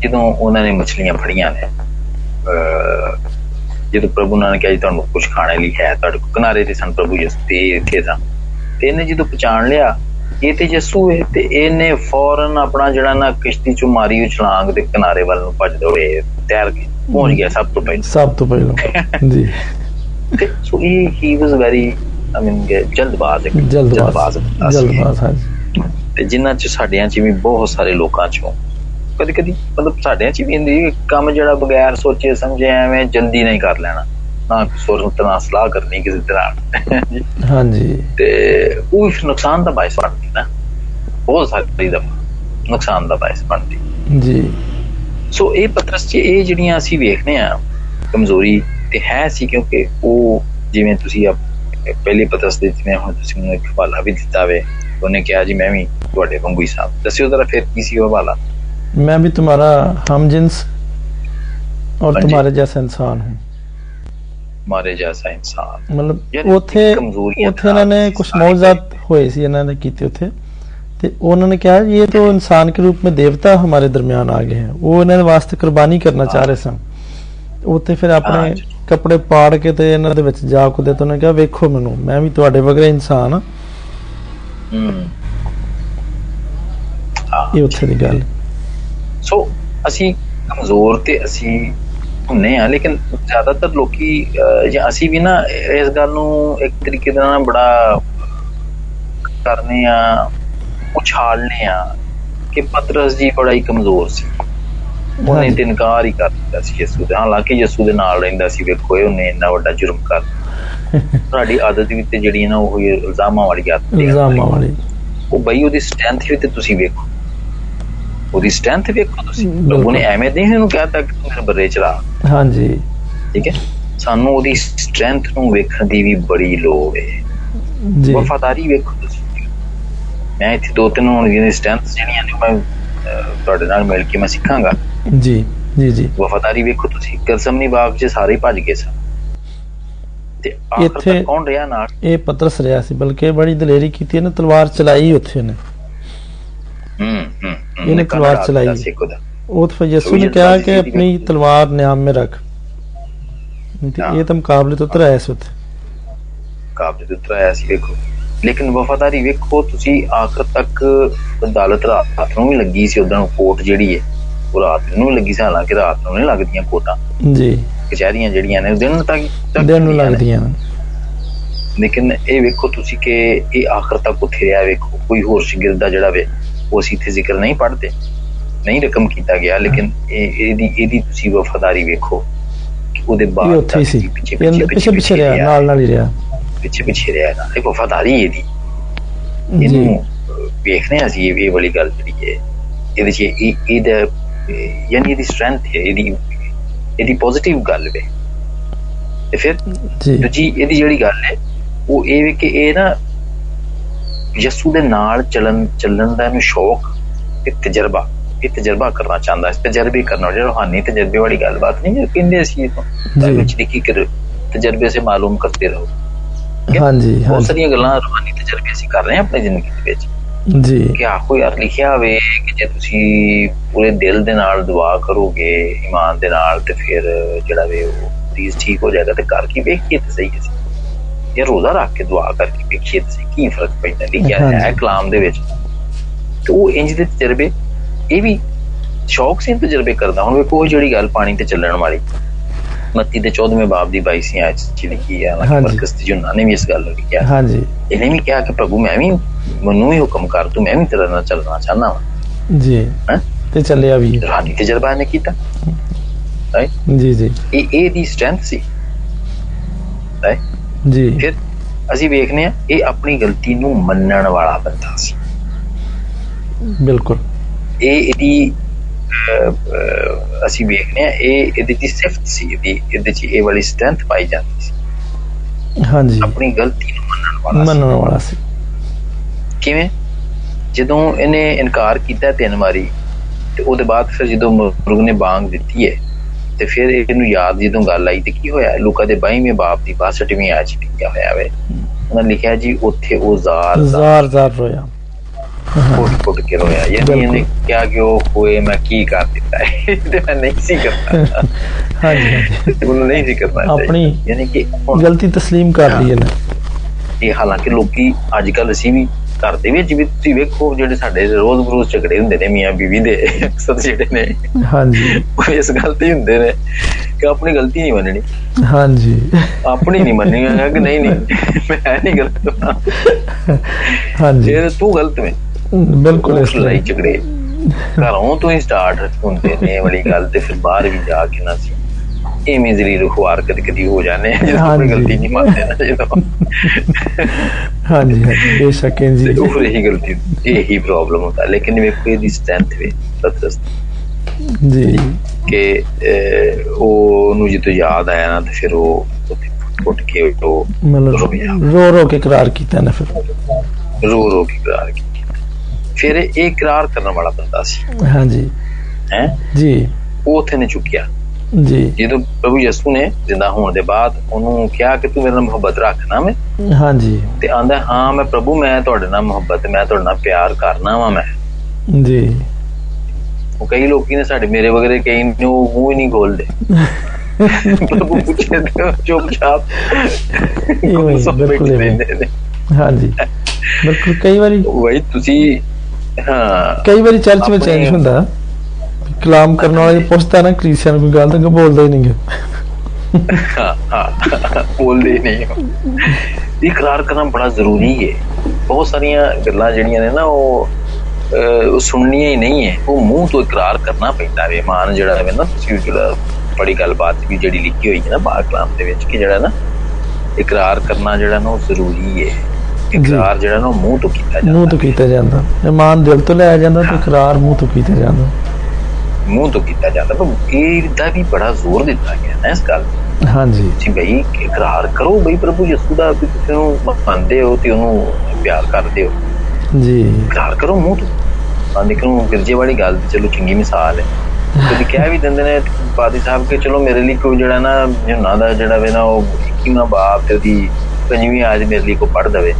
ਜਦੋਂ ਉਹਨਾਂ ਨੇ ਮਛਲੀਆਂ ਫੜੀਆਂ ਨੇ ਜਦੋਂ ਪ੍ਰਭੂ ਨਾਨਕ ਕਿਹਾ ਜੀ ਤੁਹਾਨੂੰ ਕੁਝ ਖਾਣੇ ਲਈ ਹੈ ਤੁਹਾਡੇ ਕੋਲ ਕਿਨਾਰੇ ਤੇ ਸਨ ਪ੍ਰਭੂ ਯਿਸੂ ਤੇ ਇੱਥੇ ਸਨ। ਤੇ ਇਹਨੇ ਜਦੋਂ ਪਛਾਣ ਲਿਆ ਇਹ ਤੇ ਯਿਸੂ ਹੈ ਤੇ ਇਹਨੇ ਫੌਰਨ ਆਪਣਾ ਜਿਹੜਾ ਨਾ ਕਿਸ਼ਤੀ ਚੋਂ ਮਾਰੀ ਉਹ ਛਲਾਂਗ ਦੇ ਕਿਨਾਰੇ ਵੱਲ ਨੂੰ ਭੱਜ ਦੌੜੇ ਤੈਰ ਕੇ ਪਹੁੰਚ ਗਿਆ ਸਭ ਤੋਂ ਪਹਿਲਾਂ। ਸਭ ਤੋਂ ਪਹਿਲਾਂ ਜੀ। ਤੇ ਸੋ ਇਹ ਹੀ ਵਾਸ ਵੈਰੀ ਆਈ ਮੀਨ ਜਲਦਬਾਜ਼ ਇੱਕ ਜਲਦਬਾਜ਼। ਜਲਦਬਾਜ਼ ਹਾਂਜੀ। ਤੇ ਜਿਨ੍ਹਾਂ ਚ ਸਾਡਿਆਂ ਚ ਵੀ ਬਹੁਤ ਸਾਰੇ ਲੋਕਾਂ ਚੋਂ ਕਦੀ ਕਦੀ ਮਤਲਬ ਸਾਡਿਆਂ ਚ ਵੀ ਹੁੰਦੀ ਕੰਮ ਜਿਹੜਾ ਬਗੈਰ ਸੋਚੇ ਸਮਝੇ ਐਵੇਂ ਜਲਦੀ ਨਹੀਂ ਕਰ ਲੈਣਾ। ਨਾ ਸੁਰਤ ਨਾਲ ਸਲਾਹ ਕਰਨੀ ਕਿਸੇ ਤਰ੍ਹਾਂ। ਹਾਂਜੀ। ਤੇ ਉਹ ਨੁਕਸਾਨ ਦਾ ਬਾਇਸ ਬਣਦੀ ਨਾ। ਬਹੁਤ ਸਾਰੀ ਦਫਾ ਨੁਕਸਾਨ ਦਾ ਬਾਇਸ ਬਣਦੀ ਜੀ। ਸੋ ਇਹ ਪਤਰਸ ਚ ਇਹ ਜਿਹੜੀਆਂ ਅਸੀਂ ਵੇਖਦੇ ਆ ਕਮਜ਼ੋਰੀ ਤੇ ਹੈ ਸੀ ਕਿਉਂਕਿ ਉਹ ਜਿਵੇਂ ਤੁਸੀਂ ਪਹਿਲੇ ਪਤਰਸ ਦੇ ਜਿਵੇਂ ਹੁਣ ਤੁਸੀਂ ਮੈਨੂੰ ਇੱਕ ਹਵਾਲਾ ਵੀ ਦਿੱਤਾ ਵੇ ਉਹਨੇ ਕਿਹਾ ਜੀ ਮੈਂ ਵੀ ਤੁਹਾਡੇ ਵਾਂਗੂ ਹੀ ਸਾਂ। ਦੱਸਿਓ ਜ਼ਰਾ ਫਿਰ ਕੀ ਸੀ ਉਹ ਹਵਾਲਾ? मैं भी तुम्हारा हम जिन्स और हाँ जी। तुम्हारे जैसा इंसान हूँ ਮਾਰੇ ਜੈਸਾ ਇਨਸਾਨ ਮਤਲਬ ਯਾਨੀ ਉੱਥੇ ਕਮਜ਼ੋਰੀਆਂ ਉੱਥੇ ਇਹਨਾਂ ਨੇ ਨਾਲ ਕੁਝ ਸਾਰੇ ਮੌਜਾਤ ਹੋਏ ਸੀ ਇਹਨਾਂ ਨੇ ਕੀਤੇ ਉੱਥੇ ਤੇ ਉਹਨਾਂ ਨੇ ਕਿਹਾ ਇਹ तो इंसान के रूप में देवता हमारे दरमियान आ गए हैं ਉਹ ਇਹਨਾਂ ਦੇ ਵਾਸਤੇ ਕੁਰਬਾਨੀ ਕਰਨਾ ਚਾਹ ਰਹੇ ਸਨ ਉੱਥੇ ਫਿਰ ਹਾਂ ਆਪਣੇ ਜੀ। ਕੱਪੜੇ ਪਾੜ ਕੇ ਤੇ ਇਹਨਾਂ ਦੇ ਵਿੱਚ ਜਾ ਕੁਦੇ ਤੇ ਉਹਨੇ ਕਿਹਾ ਵੇਖੋ ਮੈਨੂੰ ਮੈਂ ਵੀ ਤੁਹਾਡੇ ਵਰਗਾ ਇਨਸਾਨ ਹਾਂ ਹੂੰ ਹਾਂ ਇਹ ਉੱਥੇ ਦੀ ਗੱਲ ਸੋ ਅਸੀਂ ਕਮਜ਼ੋਰ ਤੇ ਅਸੀਂ ਹੁੰਨੇ ਆ ਲੇਕਿਨ ਜ਼ਿਆਦਾਤਰ ਲੋਕੀ ਜਾਂ ਅਸੀਂ ਵੀ ਨਾ ਇਸ ਗੱਲ ਨੂੰ ਇੱਕ ਤਰੀਕੇ ਦੇ ਨਾਲ ਬੜਾ ਕਰਨੇ ਆ ਉਛਾਲਨੇ ਆ ਕਿ ਪਤਰਸ ਜੀ ਬੜਾ ਹੀ ਕਮਜ਼ੋਰ ਸੀ। ਉਹਨੇ ਇਨਕਾਰ ਹੀ ਕਰ ਦਿੱਤਾ ਸੀ ਯਿਸੂ ਦੇ ਹਾਲਾਂਕਿ ਯਿਸੂ ਦੇ ਨਾਲ ਰਹਿੰਦਾ ਸੀ ਵੇਖੋ ਇਹ ਉਹਨੇ ਇੰਨਾ ਵੱਡਾ ਜੁਰਮ ਕਰ ਸਾਡੀ ਆਦਤ ਵੀ ਤੇ ਜਿਹੜੀ ਨਾ ਉਹ ਇਲਜ਼ਾਮਾਂ ਵਾਲੀ ਆਦਤ ਇਲਜ਼ਾਮਾਂ ਵਾਲੀ। ਉਹ ਬਈ ਉਹਦੀ ਸਟਰੈਂਥ ਵੀ ਤੇ ਤੁਸੀਂ ਵੇਖੋ। ਉਹਦੀ ਸਟਰੈਂਥ ਵੇਖੋ ਤੁਸੀਂ। ਲੋਗੋ ਨੇ ਐਵੇਂ ਨਹੀਂ ਇਹਨੂੰ ਕਹਿਤਾ ਕਿ ਤੂੰ ਮੇਰੇ ਬਰੇ ਚਲਾ। ਹਾਂਜੀ। ਠੀਕ ਹੈ? ਸਾਨੂੰ ਉਹਦੀ ਸਟਰੈਂਥ ਨੂੰ ਵੇਖਣ ਦੀ ਵੀ ਬੜੀ ਲੋੜ ਹੈ ਜੀ। ਵਫਾਦਾਰੀ ਵੇਖੋ ਤੁਸੀਂ। ਮੈਂ ਇੱਥੇ ਦੋ ਤਿੰਨ ਹੁਣ ਜਿਹੜੀਆਂ ਸਟਰੈਂਥ ਜਿਹੜੀਆਂ ਨੇ ਮੈਂ ਤੁਹਾਡੇ ਨਾਲ ਮਿਲ ਕੇ ਮੈਂ ਸਿੱਖਾਂਗਾ। ਜੀ ਜੀ ਜੀ। ਵਫਾਦਾਰੀ ਵੇਖੋ ਤੁਸੀਂ। ਗਰਸਮਨੀ ਬਾਗ 'ਚ ਸਾਰੇ ਭੱਜ ਗਏ ਸਨ। ਤੇ ਆਖਰ ਤੱਕ ਕੌਣ ਰਿਹਾ ਨਾਲ? ਇਹ ਪਤਰਸ ਰਿਹਾ ਸੀ ਬਲਕਿ ਬੜੀ ਦਲੇਰੀ ਕੀਤੀ ਇਹਨੇ ਤਲਵਾਰ ਚਲਾਈ ਉੱਥੇ ਨੇ ਹੂੰ ਹੂੰ ਹੂੰ, ਇਹਨੇ ਨਿੱਕਾ ਤਲਵਾਰ ਰਾਤ ਚਲਾਈ। ਦਾ ਸਿੱਖ ਉਹਦਾ। ਉਹ तो फिर यीशु ने ये कहा बात कि सीधी अपनी बात है। तलवार न्याम में रख नहीं तो हाँ। ये तो मुकाबले तो उतरा ऐसे होते ਕਾਬਜ ਦੇ ਉਤਰਾਇਆ ਸੀ ਵੇਖੋ ਲੇਕਿਨ ਵਫਾਦਾਰੀ ਵੇਖੋ ਤੁਸੀਂ ਆਖਰ ਤੱਕ ਅਦਾਲਤ ਰਾਤ ਨੂੰ ਵੀ ਲੱਗੀ ਸੀ ਉਦੋਂ ਕੋਰਟ ਜਿਹੜੀ ਹੈ ਉਹ ਰਾਤ ਨੂੰ ਵੀ ਲੱਗੀ ਸੀ ਹਾਲਾਂਕਿ ਰਾਤ ਨੂੰ ਨਹੀਂ ਲੱਗਦੀਆਂ ਕੋਰਟਾਂ जी ਕਚਹਿਰੀਆਂ ਜਿਹੜੀਆਂ ਨੇ ਦਿਨ ਤੱਕ ਤੱਕ दिन ਨੂੰ ਲੱਗਦੀਆਂ ਨੇ। लगदियां ਲੇਕਿਨ ਇਹ ਵੇਖੋ ਤੁਸੀਂ ਕਿ ਇਹ ਆਖਰ ਤੱਕ ਉੱਥੇ ਰਿਹਾ ਵੇਖੋ ਕੋਈ ਹੋਰ ਸ਼ਾਗਿਰਦ ਦਾ ਜਿਹੜਾ ਵੇ ਉਹ ਅਸੀਂ ਇੱਥੇ ਜ਼ਿਕਰ ਨਹੀਂ ਪੜ੍ਹਦੇ ਨਹੀਂ ਰਕਮ ਕੀਤਾ ਗਿਆ ਲੇਕਿਨ ਇਹ ਇਹਦੀ ਇਹਦੀ ਤੁਸੀਂ ਵਫਾਦਾਰੀ ਵੇਖੋ ਉਹਦੇ ਬਾਅਦ ਉੱਥੇ ਸੀ। ਜੀ ਪਿੱਛੇ ਪਿੱਛੇ ਰਿਹਾ ਨਾਲ ਨਾਲ ਹੀ ਰਿਹਾ। ਪਿੱਛੇ ਪਿੱਛੇ ਰਿਹਾ ਨਾ। ਇਹ ਵਫਾਦਾਰੀ ਇਹਦੀ। ਜੀ। ਇਹਨੂੰ ਵੇਖਦੇ ਹਾਂ ਅਸੀਂ ਇਹ ਵਾਲੀ ਗੱਲ ਜਿਹੜੀ ਹੈ। ਇਹਦੇ ਚ ਇਹ ਇਹਦਾ ਯਾਨੀ ਇਹਦੀ ਸਟਰੈਂਥ ਹੈ ਇਹਦੀ ਇਹਦੀ ਪੋਜ਼ਿਟਿਵ ਗੱਲ ਵੇ। ਤੇ ਫਿਰ ਜੀ। ਦੂਜੀ ਇਹਦੀ ਜਿਹੜੀ ਗੱਲ ਹੈ ਉਹ ਇਹ ਵੇ ਕਿ ਇਹ ਨਾ ਯਸੂ ਦੇ ਨਾਲ ਚੱਲਣ ਚੱਲਣ ਦਾ ਇਹਨੂੰ ਸ਼ੌਕ ਤੇ ਤਜਰਬਾ ਇਹ ਤਜਰਬਾ ਕਰਨਾ ਚਾਹੁੰਦਾ ਹੈ ਤਜਰਬੇ ਕਰਨਾ ਜਿਹੜਾ ਰੋਹਾਨੀ ਤਜਰਬੇ ਵਾਲੀ ਗੱਲਬਾਤ ਨਹੀਂ ਹੈ ਕਿੰਨੇ ਅਸੀਂ ਤੋਂ ਵਿੱਚ ਲਿਖੀ ਕਰ ਤਜਰਬੇ ਸੇ ਮਾਲੂਮ ਕਰਦੇ ਰਹੋ। ਹਾਂਜੀ ਹਾਂ ਬਹੁਤ ਸਾਰੀਆਂ ਗੱਲਾਂ ਰੋਹਾਨੀ ਤਜਰਬੇ ਅਸੀਂ ਕਰ ਰਹੇ ਹਾਂ ਆਪਣੀ ਜ਼ਿੰਦਗੀ ਦੇ ਵਿੱਚ। ਜੀ। ਕਿ ਆਖੋ ਯਾਰ ਲਿਖਿਆ ਹੋਵੇ ਕਿ ਜੇ ਤੁਸੀਂ ਪੂਰੇ ਦਿਲ ਦੇ ਨਾਲ ਦੁਆ ਕਰੋਗੇ ਈਮਾਨ ਦੇ ਨਾਲ ਤੇ ਫਿਰ ਜਿਹੜਾ ਵੇ ਉਹ ਚੀਜ਼ ਠੀਕ ਹੋ ਜਾਏਗਾ ਤੇ ਕਰ ਕੀ ਵੇਖੀਏ ਤੇ ਸਹੀ ਹੈ। ਇਹ ਰੋਜ਼ਾ ਰੱਖ ਕੇ ਦੁਆ ਕਰਕੇ ਵੇਖੀਏ ਤੁਸੀਂ ਕੀ ਫ਼ਰਕ ਪੈਂਦਾ ਲਿਖਿਆ ਹੈ ਕਲਾਮ ਦੇ ਵਿੱਚ ਤੇ ਉਹ ਇੰਜ ਦੇ ਤਜਰਬੇ ਇਹ ਵੀ ਸ਼ੌਕ ਸੇ ਤਜਰਬੇ ਕਰਦਾ ਹੁਣ ਵੇਖੋ ਜਿਹੜੀ ਗੱਲ ਪਾਣੀ ਤੇ ਚੱਲਣ ਵਾਲੀ ਮੱਤੀ ਦੇ 14ਵੇਂ ਬਾਬ ਦੀ 22ਵੀਂ ਆਇਤ ਚ ਲਿਖੀ ਹੈ ਨਾ ਬਰਕਸ ਦੀ ਜੁਨਾ ਨੇ ਵੀ ਇਸ ਗੱਲ ਨੂੰ ਲਿਖਿਆ ਹਾਂਜੀ ਇਹਨੇ ਵੀ ਕਿਹਾ ਕਿ ਪ੍ਰਭੂ ਮੈਂ ਵੀ ਮੈਨੂੰ ਵੀ ਹੁਕਮ ਕਰ ਤੂੰ ਮੈਂ ਵੀ ਤੇਰੇ ਨਾਲ ਚੱਲਣਾ ਚਾਹਨਾ ਹਾਂ ਜੀ ਤੇ ਚੱਲਿਆ ਵੀ ਰਾਣੀ ਤਜਰਬਾ ਇਹਨੇ ਕੀਤਾ ਰਾਈਟ ਜੀ ਜੀ ਇਹ ਇਹ ਦੀ ਸਟਰੈਂਥ ਸੀ ਰਾਈਟ ਜੀ। ਫਿਰ ਅਸੀਂ ਵੇਖਨੇ ਆ ਇਹ ਆਪਣੀ ਗਲਤੀ ਨੂੰ ਮੰਨਣ ਵਾਲਾ ਬੰਦਾ ਸੀ। ਬਿਲਕੁਲ। ਇਹ ਇਹਦੀ ਅਸੀਂ ਵੇਖਨੇ ਆ ਇਹ ਇਹਦੀ ਦੀ ਸਿਫਤ ਸੀ ਇਹਦੀ ਇਹਦੇ ਚ ਇਹ ਵਾਲੀ ਸਟਰੈਂਥ ਪਾਈ ਜਾਂਦੀ ਸੀ। ਹਾਂ ਜੀ ਆਪਣੀ ਗਲਤੀ ਨੂੰ ਮੰਨਣ ਵਾਲਾ ਮੰਨਣ ਵਾਲਾ ਸੀ। ਕਿਵੇਂ? ਜਦੋਂ ਇਹਨੇ ਇਨਕਾਰ ਕੀਤਾ ਤਿੰਨ ਵਾਰੀ ਤੇ ਉਹਦੇ ਬਾਅਦ ਫਿਰ ਜਦੋਂ ਮੁਰਗ ਨੇ ਬਾਂਗ ਦਿੱਤੀ ਹੈ ਤੇ ਫਿਰ ਇਹਨੂੰ ਯਾਦ ਜਦੋਂ ਗੱਲ ਆਈ ਤੇ ਕੀ ਹੋਇਆ? ਲੂਕਾ ਦੇ 22ਵੇਂ ਬਾਪ ਦੀ 62ਵੀਂ ਆਇਤ ਚ ਲਿਖਿਆ ਹੋਇਆ ਵੇ। ਉਹਨਾਂ ਲਿਖਿਆ ਜੀ ਉੱਥੇ ਉਹ ਜ਼ਾਰ ਜ਼ਾਰ ਜ਼ਾਰ ਰੋਇਆ। ਫੁੱਟ ਫੁੱਟ ਕੇ ਰੋਇਆ। ਯਾਨੀ। ਇਹਨੇ ਕਿਹਾ ਕਿ ਉਹ ਹੋਏ ਮੈਂ ਕੀ ਕਰ ਦਿੱਤਾ? ਹੈ ਤੇ ਮੈਂ ਨਹੀਂ ਸੀ ਕਰਨਾ। ਹਾਂਜੀ ਹਾਂਜੀ। ਉਹਨੂੰ ਨਹੀਂ ਸੀ ਕਰਨਾ। ਆਪਣੀ ਯਾਨੀ ਕਿ ਗਲਤੀ ਤਸਲੀਮ ਕਰ ਲਈ ਇਹਨੇ। ਇਹ ਹਾਲਾਂਕਿ ਲੋਕੀ ਅੱਜ ਕੱਲ ਅਸੀਂ ਵੀ ਘਰ ਦੇ ਵਿੱਚ ਵੀ ਤੁਸੀਂ ਵੇਖੋ ਜਿਹੜੇ ਸਾਡੇ ਰੋਜ਼ ਬਰੋਜ਼ ਝਗੜੇ ਹੁੰਦੇ ਨੇ ਮੀਆਂ ਬੀਵੀ ਦੇ ਅਕਸਰ ਜਿਹੜੇ ਨੇ ਹਾਂਜੀ। ਉਹ ਇਸ ਗੱਲ ਤੇ ਹੁੰਦੇ ਨੇ ਕਿ ਆਪਣੀ ਗਲਤੀ ਨਹੀਂ ਮੰਨਣੀ। ਹਾਂਜੀ। ਆਪਣੀ ਨਹੀਂ ਮੰਨਣੀ ਹੈ ਕਿ ਨਹੀਂ ਨਹੀਂ ਮੈਂ ਨਹੀਂ ਗਲਤ ਹਾਂਜੀ। ਜੇ ਤੂੰ ਗਲਤ ਮੈਂ ਬਿਲਕੁਲ ਇਸ ਤਰ੍ਹਾਂ। ਝਗੜੇ ਘਰੋਂ ਤੋਂ ਹੀ ਸਟਾਰਟ ਹੁੰਦੇ ਨੇ ਵਾਲੀ ਗੱਲ ਤੇ ਫਿਰ ਬਾਹਰ ਵੀ ਜਾ ਕੇ ਨਾ ਸੀ। ਇਵੇਂ ਜ਼ਲੀਲ ਖੁਆਰ ਕਦੀ ਕਦੀ ਹੋ ਜਾਂਦੇ ਆ ਜਦੋਂ। ਕੋਈ ਗਲਤੀ ਨਹੀਂ ਮੰਨਦੇ ਨਾ ਜਦੋਂ। ਹਾਂਜੀ ਹਾਂਜੀ ਬੇਸ਼ੱਕ ਹੈ। ਜੀ ਉਹ ਇਹੀ ਗਲਤੀ ਇਹੀ ਪ੍ਰੋਬਲਮ ਹੁੰਦਾ। ਲੇਕਿਨ ਵੇਖੋ ਇਹਦੀ ਸਟਰੈਂਥ ਵੇ ਸਤਸਤ ਜੀ। ਕਿ ਉਹ ਨੂੰ ਜਦੋਂ ਯਾਦ ਆਇਆ ਨਾ ਤੇ ਫਿਰ ਉਹ ਉੱਠ ਕੇ ਉਹ ਰੋ ਰੋ ਕੇ ਇਕਰਾਰ ਕੀਤਾ ਨਾ ਫਿਰ। ਰੋ ਰੋ ਕੇ ਇਕਰਾਰ ਕੀਤਾ। ਫਿਰ ਇਹ ਇਕਰਾਰ ਕਰਨ ਵਾਲਾ ਬੰਦਾ ਸੀ। ਹਾਂਜੀ। ਹੈ? ਜੀ। ਉਹ ਉੱਥੇ ਨੇ ਚੁੱਕਿਆ। ਜੀ। ਜਦੋਂ ਪ੍ਰਭੂ ਯਿਸੂ ਨੇ ਜਿੰਦਾ ਹੋਣ ਦੇ ਬਾਅਦ ਉਹਨੂੰ ਕਿਹਾ ਕਿ ਤੂੰ ਮੇਰੇ ਨਾਲ ਮੁਹੱਬਤ ਰੱਖਣਾ ਮੈਂ। ਹਾਂਜੀ। ਤੇ ਆਂਦਾ ਹਾਂ ਮੈਂ ਪ੍ਰਭੂ ਮੈਂ ਤੁਹਾਡੇ ਨਾਲ ਮੁਹੱਬਤ ਮੈਂ ਤੁਹਾਡੇ ਨਾਲ ਪਿਆਰ ਕਰਨਾ ਵਾ ਮੈਂ। ਜੀ। ਉਹ ਕਈ ਲੋਕੀ ਨੇ ਸਾਡੇ ਮੇਰੇ ਵਗਰੇ ਕਈ ਨੇ ਉਹ ਮੂੰਹ ਹੀ ਨਹੀਂ ਖੋਲਦੇ। ਪ੍ਰਭੂ ਪੁੱਛੇ ਤੇ ਹੀ, ਸਭ ਬਿਲਕੁਲ। ਹਾਂਜੀ। ਬਿਲਕੁਲ ਕਈ ਵਾਰੀ ਵਈ ਤੁਸੀਂ ਹਾਂ। ਕਈ ਵਾਰੀ ਚਰਚ ਵਿੱਚ ਇੰਜ ਹੁੰਦਾ। ਕਲਾਮ ਕਰਨ ਵਾਲਾ ਜੇ ਪੁੱਛਦਾ ਨਾ ਕ੍ਰਿਸਚੀਅਨ ਕੋਈ ਗੱਲ ਤਾਂ ਬੋਲਦਾ ਹੀ ਨਹੀਂ। ਹਾਂ ਹਾਂ ਬੋਲਦੇ ਨਹੀਂ ਹੋ ਇਕਰਾਰ ਕਰਨਾ ਬੜਾ ਜ਼ਰੂਰੀ ਹੈ ਬਹੁਤ ਸਾਰੀਆਂ ਗੱਲਾਂ ਜਿਹੜੀਆਂ ਨੇ ਨਾ ਉਹ ਉਹ ਸੁਣਨੀਆਂ ਹੀ ਨਹੀਂ ਹੈ ਉਹ ਮੂੰਹ ਤੋਂ ਇਕਰਾਰ ਕਰਨਾ ਪੈਂਦਾ ਵੇ। ਮਾਨ ਜਿਹੜਾ ਹੈ ਨਾ ਤੁਸੀਂ ਜਿਹੜਾ ਬੜੀ ਗੱਲਬਾਤ ਵੀ ਜਿਹੜੀ ਲਿਖੀ ਹੋਈ ਹੈ ਨਾ ਬਾਗ ਕਲਾਮ ਦੇ ਵਿੱਚ ਕਿ ਜਿਹੜਾ ਨਾ ਇਕਰਾਰ ਕਰਨਾ ਜਿਹੜਾ ਨਾ ਉਹ ਜ਼ਰੂਰੀ ਹੈ ਇਕਰਾਰ ਜਿਹੜਾ ਨਾ ਮੂੰਹ ਤੋਂ ਕੀਤਾ ਮੂੰਹ ਜਾਂਦਾ ਤੋਂ ਕੀਤਾ ਜਾਂਦਾ। ਇਮਾਨ ਦਿਲ ਤੋਂ ਲਿਆ ਜਾਂਦਾ ਤੇ ਇਕਰਾਰ ਮੂੰਹ ਤੋਂ ਕੀਤਾ ਜਾਂਦਾ। ਮੂੰਹ ਤੋਂ ਕੀਤਾ ਜਾਂਦਾ ਪਰ ਇਹ ਦਾ ਵੀ ਬੜਾ ਜ਼ੋਰ ਦਿੱਤਾ ਗਿਆ ਨਾ ਇਸ ਗੱਲ ਤੇ। ਹਾਂਜੀ। ਤੁਸੀਂ ਬਈ ਇਕਰਾਰ ਕਰੋ ਬਈ ਪ੍ਰਭੂ ਯਿਸੂ ਦਾ ਵੀ ਤੁਸੀਂ ਉਹਨੂੰ ਮੰਨਦੇ ਹੋ ਤੇ ਉਹਨੂੰ ਪਿਆਰ ਕਰਦੇ ਹੋ। ਜੀ। ਇਕਰਾਰ ਕਰੋ ਮੂੰਹ ਤੋਂ। ਹਾਂ ਦੇਖੋ ਗਿਰਜੇ ਵਾਲੀ ਗੱਲ ਤੇ ਚਲੋ ਚੰਗੀ ਮਿਸਾਲ ਹੈ। ਕਦੀ ਕਹਿ ਵੀ ਦਿੰਦੇ ਨੇ ਪਾਦੀ ਸਾਹਿਬ ਕਿ ਚਲੋ ਮੇਰੇ ਲਈ ਕੋਈ ਜਿਹੜਾ ਨਾ ਜੁਨਾ ਦਾ ਜਿਹੜਾ ਵੇ ਨਾ ਉਹ ਕਿੰਨਾ ਬਾਪ ਤੇ ਉਹਦੀ ਪੰਜਵੀਂ ਆਜ ਮੇਰੇ ਲਈ ਕੋ ਪੜ ਦਵੇ।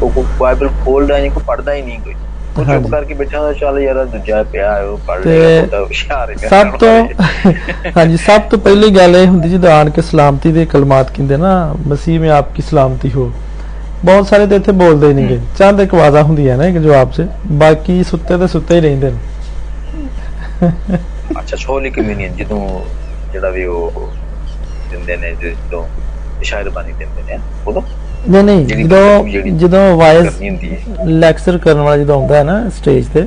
ਉਹ ਕੋ ਬਾਈਬਲ ਖੋਲਦਾ ਨਹੀਂ ਕੋ ਪੜਦਾ ਹੀ ਨਹੀਂ ਕੋਈ। ਉਹ ਚੁੱਪ ਕਰਕੇ ਬੈਠਾ ਚੱਲ ਯਾਰ ਦੂਜਾ ਪਿਆ ਉਹ ਪੜ ਲਿਆ ਬੰਦਾ ਹੁਸ਼ਿਆਰ ਹੈ ਸਭ ਤੋਂ ਹਾਂਜੀ ਸਭ ਤੋਂ ਪਹਿਲੀ ਗੱਲ ਇਹ ਹੁੰਦੀ ਜਦੋਂ ਆਣ ਕੇ ਸਲਾਮਤੀ ਦੇ ਕਲਮਾਤ ਕਹਿੰਦੇ ਨਾ ਮਸੀਹ ਮੇ ਆਪਕੀ ਸਲਾਮਤੀ ਹੋ। ਬਹੁਤ ਸਾਰੇ ਤੇ ਇੱਥੇ ਬੋਲਦੇ ਹੀ ਨਹੀਂਗੇ। ਚੰਦ ਇੱਕ ਵਾਜ਼ਾ ਹੁੰਦੀ ਹੈ ਨਾ ਇੱਕ ਜਵਾਬ 'ਚ ਬਾਕੀ ਸੁੱਤੇ ਤੇ ਸੁੱਤੇ ਹੀ ਰਹਿੰਦੇ ਨੇ। ਅੱਛਾ ਛੋਲੀ ਕਮਿਊਨੀਅਨ ਜਦੋਂ ਜਿਹੜਾ ਵੀ ਉਹ ਦਿੰਦੇ ਨੇ ਜਦੋਂ ਇਸ਼ਾਰੇ ਬਾਣੀ ਦਿੰਦੇ ਨੇ ਉਦੋਂ? ਨਹੀਂ ਨਹੀਂ ਜਦੋਂ ਜਦੋਂ ਵਾਇਸ ਲੈਕਚਰ ਕਰਨ ਵਾਲਾ ਜਦੋਂ ਆਉਂਦਾ ਹੈ ਨਾ ਸਟੇਜ ਤੇ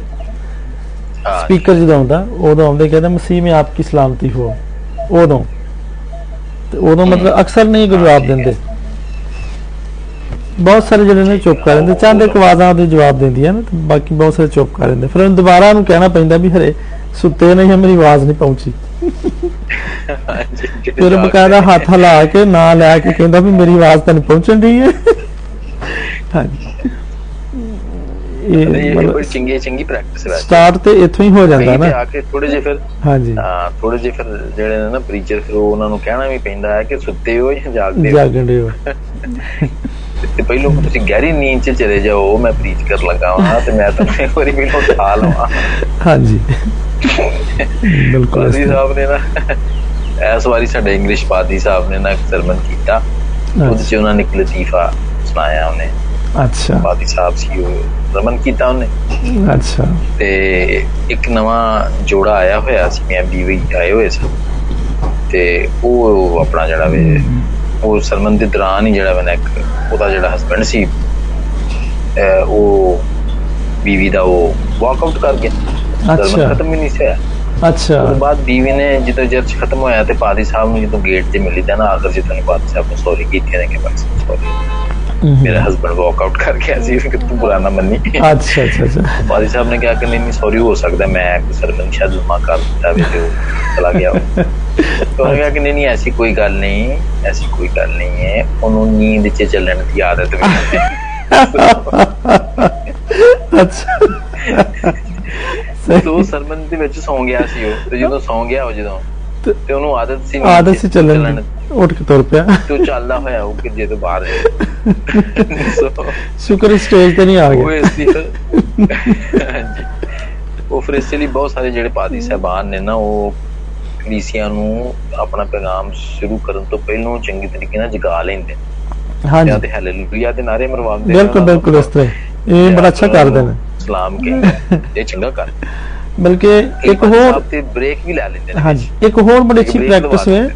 ਸਪੀਕਰ ਜਦੋਂ ਆਉਂਦਾ ਉਦੋਂ ਆਉਂਦੇ ਕਹਿੰਦਾ ਮਸੀਹ ਮੇ ਆਪਕੀ ਸਲਾਮਤੀ ਹੋ ਉਦੋਂ। ਤੇ ਉਦੋਂ ਮਤਲਬ ਅਕਸਰ ਨਹੀਂ ਜਵਾਬ ਦਿੰਦੇ। ਬਹੁਤ ਸਾਰੇ ਜਿਹੜੇ ਨੇ ਚੁੱਪ ਕਰ ਲੈਂਦੇ। ਚੰਦ ਇੱਕ ਆਵਾਜ਼ਾਂ ਉਹਦੇ ਜਵਾਬ ਦਿੰਦੀਆਂ ਨਾ ਤੇ ਬਾਕੀ ਬਹੁਤ ਸਾਰੇ ਚੁੱਪ ਕਰ ਲੈਂਦੇ। ਫਿਰ ਉਹਨੂੰ ਦੁਬਾਰਾ ਉਹਨੂੰ ਕਹਿਣਾ ਪੈਂਦਾ ਵੀ ਹਰੇ ਸੁੱਤੇ ਨਹੀਂ ਹੈ ਮੇਰੀ ਆਵਾਜ਼ ਨਹੀਂ ਪਹੁੰਚੀ। ਫਿਰ ਬਕਾਇਦਾ ਹੱਥ ਹਿਲਾ ਕੇ ਨਾਂ ਲੈ ਕੇ ਕਹਿੰਦਾ ਵੀ ਮੇਰੀ ਆਵਾਜ਼ ਤਾਂ ਨਹੀਂ ਪਹੁੰਚਣ ਰਹੀ ਹੈ। ਹਾਂਜੀ। ਇਹ ਬੜੀ ਚੰਗੀ ਚੰਗੀ ਪ੍ਰੈਕਟਿਸ ਹੈ ਸਟਾਰਟ ਤੇ ਇੱਥੋਂ ਹੀ ਹੋ ਜਾਂਦਾ ਨਾ। ਆ ਕੇ ਥੋੜੇ ਜਿਹੇ ਫਿਰ ਹਾਂਜੀ। ਹਾਂ ਥੋੜੇ ਜਿਹੇ ਫਿਰ ਜਿਹੜੇ ਨੇ ਨਾ ਪ੍ਰੀਚਰ ਫਿਰ ਉਹ ਉਹਨਾਂ ਨੂੰ ਕਹਿਣਾ ਵੀ ਪੈਂਦਾ ਹੈ ਕਿ ਸੁੱਤੇ ਹੋ ਜਾਂ ਜਾਗਦੇ ਹੋ। ਜਾਗਣ ਦੇ ਹੋ। ਤੇ ਪਹਿਲੋਂ ਤੁਸੀਂ ਗਹਿਰੀ ਨੀਂਦ 'ਚ ਚਲੇ ਜਾਓ ਮੈਂ ਪ੍ਰੀਚ ਕਰ ਲੱਗਾ ਹਾਂ ਤੇ ਮੈਂ ਤੁਹਾਨੂੰ ਇੱਕ ਵਾਰੀ ਪਹਿਲੋਂ ਉਠਾ ਲਵਾਂ। ਹਾਂਜੀ। ਬਿਲਕੁਲ। ਤਰ੍ਹਾਂ। ਸਾਹਿਬ ਨੇ ਨਾ ਇਸ ਵਾਰੀ ਸਾਡੇ ਇੰਗਲਿਸ਼ ਪਾਦੀ ਸਾਹਿਬ ਨੇ ਨਾ ਇੱਕ ਸਰਮਨ ਕੀਤਾ। ਉਹਦੇ 'ਚ ਉਹਨਾਂ ਨੇ ਇੱਕ ਲਤੀਫਾ ਸੁਣਾਇਆ ਉਹਨੇ। ਅੱਛਾ। ਪਾਦੀ ਸਾਹਿਬ ਸੀ ਉਹ ਸਰਮਨ ਕੀਤਾ ਉਹਨੇ। ਅੱਛਾ। ਤੇ ਇੱਕ ਨਵਾਂ ਜੋੜਾ ਆਇਆ ਹੋਇਆ ਸੀ ਮੈਂ ਵੀ ਆਏ ਹੋਏ ਸੀ। ਤੇ ਉਹ ਆਪਣਾ ਜਿਹੜਾ ਵੇ ਉਹ ਸਰਮਨ ਦੇ ਦੌਰਾਨ ਹੀ ਜਿਹੜਾ ਵੇ ਨਾ ਇੱਕ ਉਹਦਾ ਜਿਹੜਾ ਹਸਬੰਡ ਸੀ ਉਹ ਬੀਵੀ ਦਾ ਉਹ ਵਾਕਆਊਟ ਕਰ ਗਿਆ। ਅੱਛਾ। ਖਤਮ ਹੀ ਨਹੀਂ ਸੀ ਹੋਇਆ। ਅੱਛਾ। ਉਸ ਬਾਅਦ ਬੀਵੀ ਨੇ ਜਦੋਂ ਚਰਚ ਖਤਮ ਹੋਇਆ ਤੇ ਪਾਦੀ ਸਾਹਿਬ ਨੂੰ ਜਦੋਂ ਗੇਟ ਤੇ ਮਿਲੀ ਤਾਂ ਆਖਰ ਜਦੋਂ ਨੇ ਪਾਦੀ ਸਾਹਿਬ ਨੂੰ ਸੌਰੀ ਕੀਤੀ ਨੇ ਕਿ ਬਸ ਸੌਰੀ। ਮੇਰਾ ਹਸਬੰਡ ਵਾਕਆਊਟ ਕਰ ਗਿਆ ਸੀ ਕਿ ਤੂੰ ਬੁਰਾ ਨਾ ਮੰਨੀ। ਅੱਛਾ ਅੱਛਾ ਅੱਛਾ। ਪਾਦੀ ਸਾਹਿਬ ਨੇ ਕਿਹਾ ਕਿ ਨਹੀਂ ਨਹੀਂ ਸੌਰੀ ਹੋ ਸਕਦਾ ਮੈਂ ਸਰਮਨ ਸ਼ਾਇਦ ਲਮਾ ਕਰ ਦਿੱਤਾ ਵੀ ਤੇ ਚਲਾ ਗਿਆ। ਉਹ। ਕਿਹਾ ਕਿ ਨਹੀਂ ਨਹੀਂ ਐਸੀ ਕੋਈ ਗੱਲ ਨਹੀਂ ਐਸੀ ਕੋਈ ਗੱਲ ਨਹੀਂ ਹੈ ਉਹਨੂੰ ਨੀਂਦ 'ਚ ਚੱਲਣ ਦੀ ਆਦਤ ਵੀ ਹੈ। ਅੱਛਾ। ਤੇ ਉਹ ਸਰਮਨ ਦੇ ਵਿੱਚ ਸੌਂ ਗਿਆ ਸੀ ਉਹ ਤੇ ਜਦੋਂ ਸੌਂ ਗਿਆ ਉਹ ਜਦੋਂ ਤੇ ਉਹਨੂੰ ਆਦਤ ਸੀ ਆਦਤ ਸੀ ਚੱਲਣ। ਉੱਠ ਕੇ ਤੁਰ ਪਿਆ ਤੇ ਉਹ ਚੱਲਦਾ ਹੋਇਆ ਉਹ ਕਿ ਜੇ ਤੋਂ ਬਾਹਰ ਸ਼ੁਕਰ ਸਟੇਜ ਤੇ ਨਹੀਂ ਆ ਉਹ ਗਿਆ ਇਸ ਦੀ ਹਾਂਜੀ ਉਹ ਫਿਰ ਇਸ ਲਈ ਬਹੁਤ ਸਾਰੇ ਜਿਹੜੇ ਪਾਦੀ ਸਹਿਬਾਨ ਨੇ ਨਾ ਉਹ ਕਲੀਸਿਆ ਨੂੰ ਆਪਣਾ ਪੈਗਾਮ ਸ਼ੁਰੂ ਕਰਨ ਤੋਂ ਪਹਿਲਾਂ ਚੰਗੀ ਤਰੀਕੇ ਨਾਲ ਜਗਾ ਲੈਂਦੇ। ਹਾਂਜੀ ਤੇ ਹਾਲੇਲੂਇਆ ਦੇ ਨਾਰੇ ਮਰਵਾਉਂਦੇ ਬਿਲਕੁਲ। ਬਿਲਕੁਲ ਇਸ ਤਰ੍ਹਾਂ। ਇਹ ਬੜਾ ਅੱਛਾ ਕਰਦੇ ਨੇ ਸਲਾਮ ਕੇ ਇਹ ਚੰਗਾ ਕਰ। ਬਲਕਿ ਇੱਕ ਹੋਰ ਤੇ ਬ੍ਰੇਕ ਵੀ ਲੈ ਲੈਂਦੇ ਨੇ। ਹਾਂਜੀ ਇੱਕ ਹੋਰ ਬੜੀ ਅੱਛੀ ਪ੍ਰੈਕਟਿਸ ਹੈ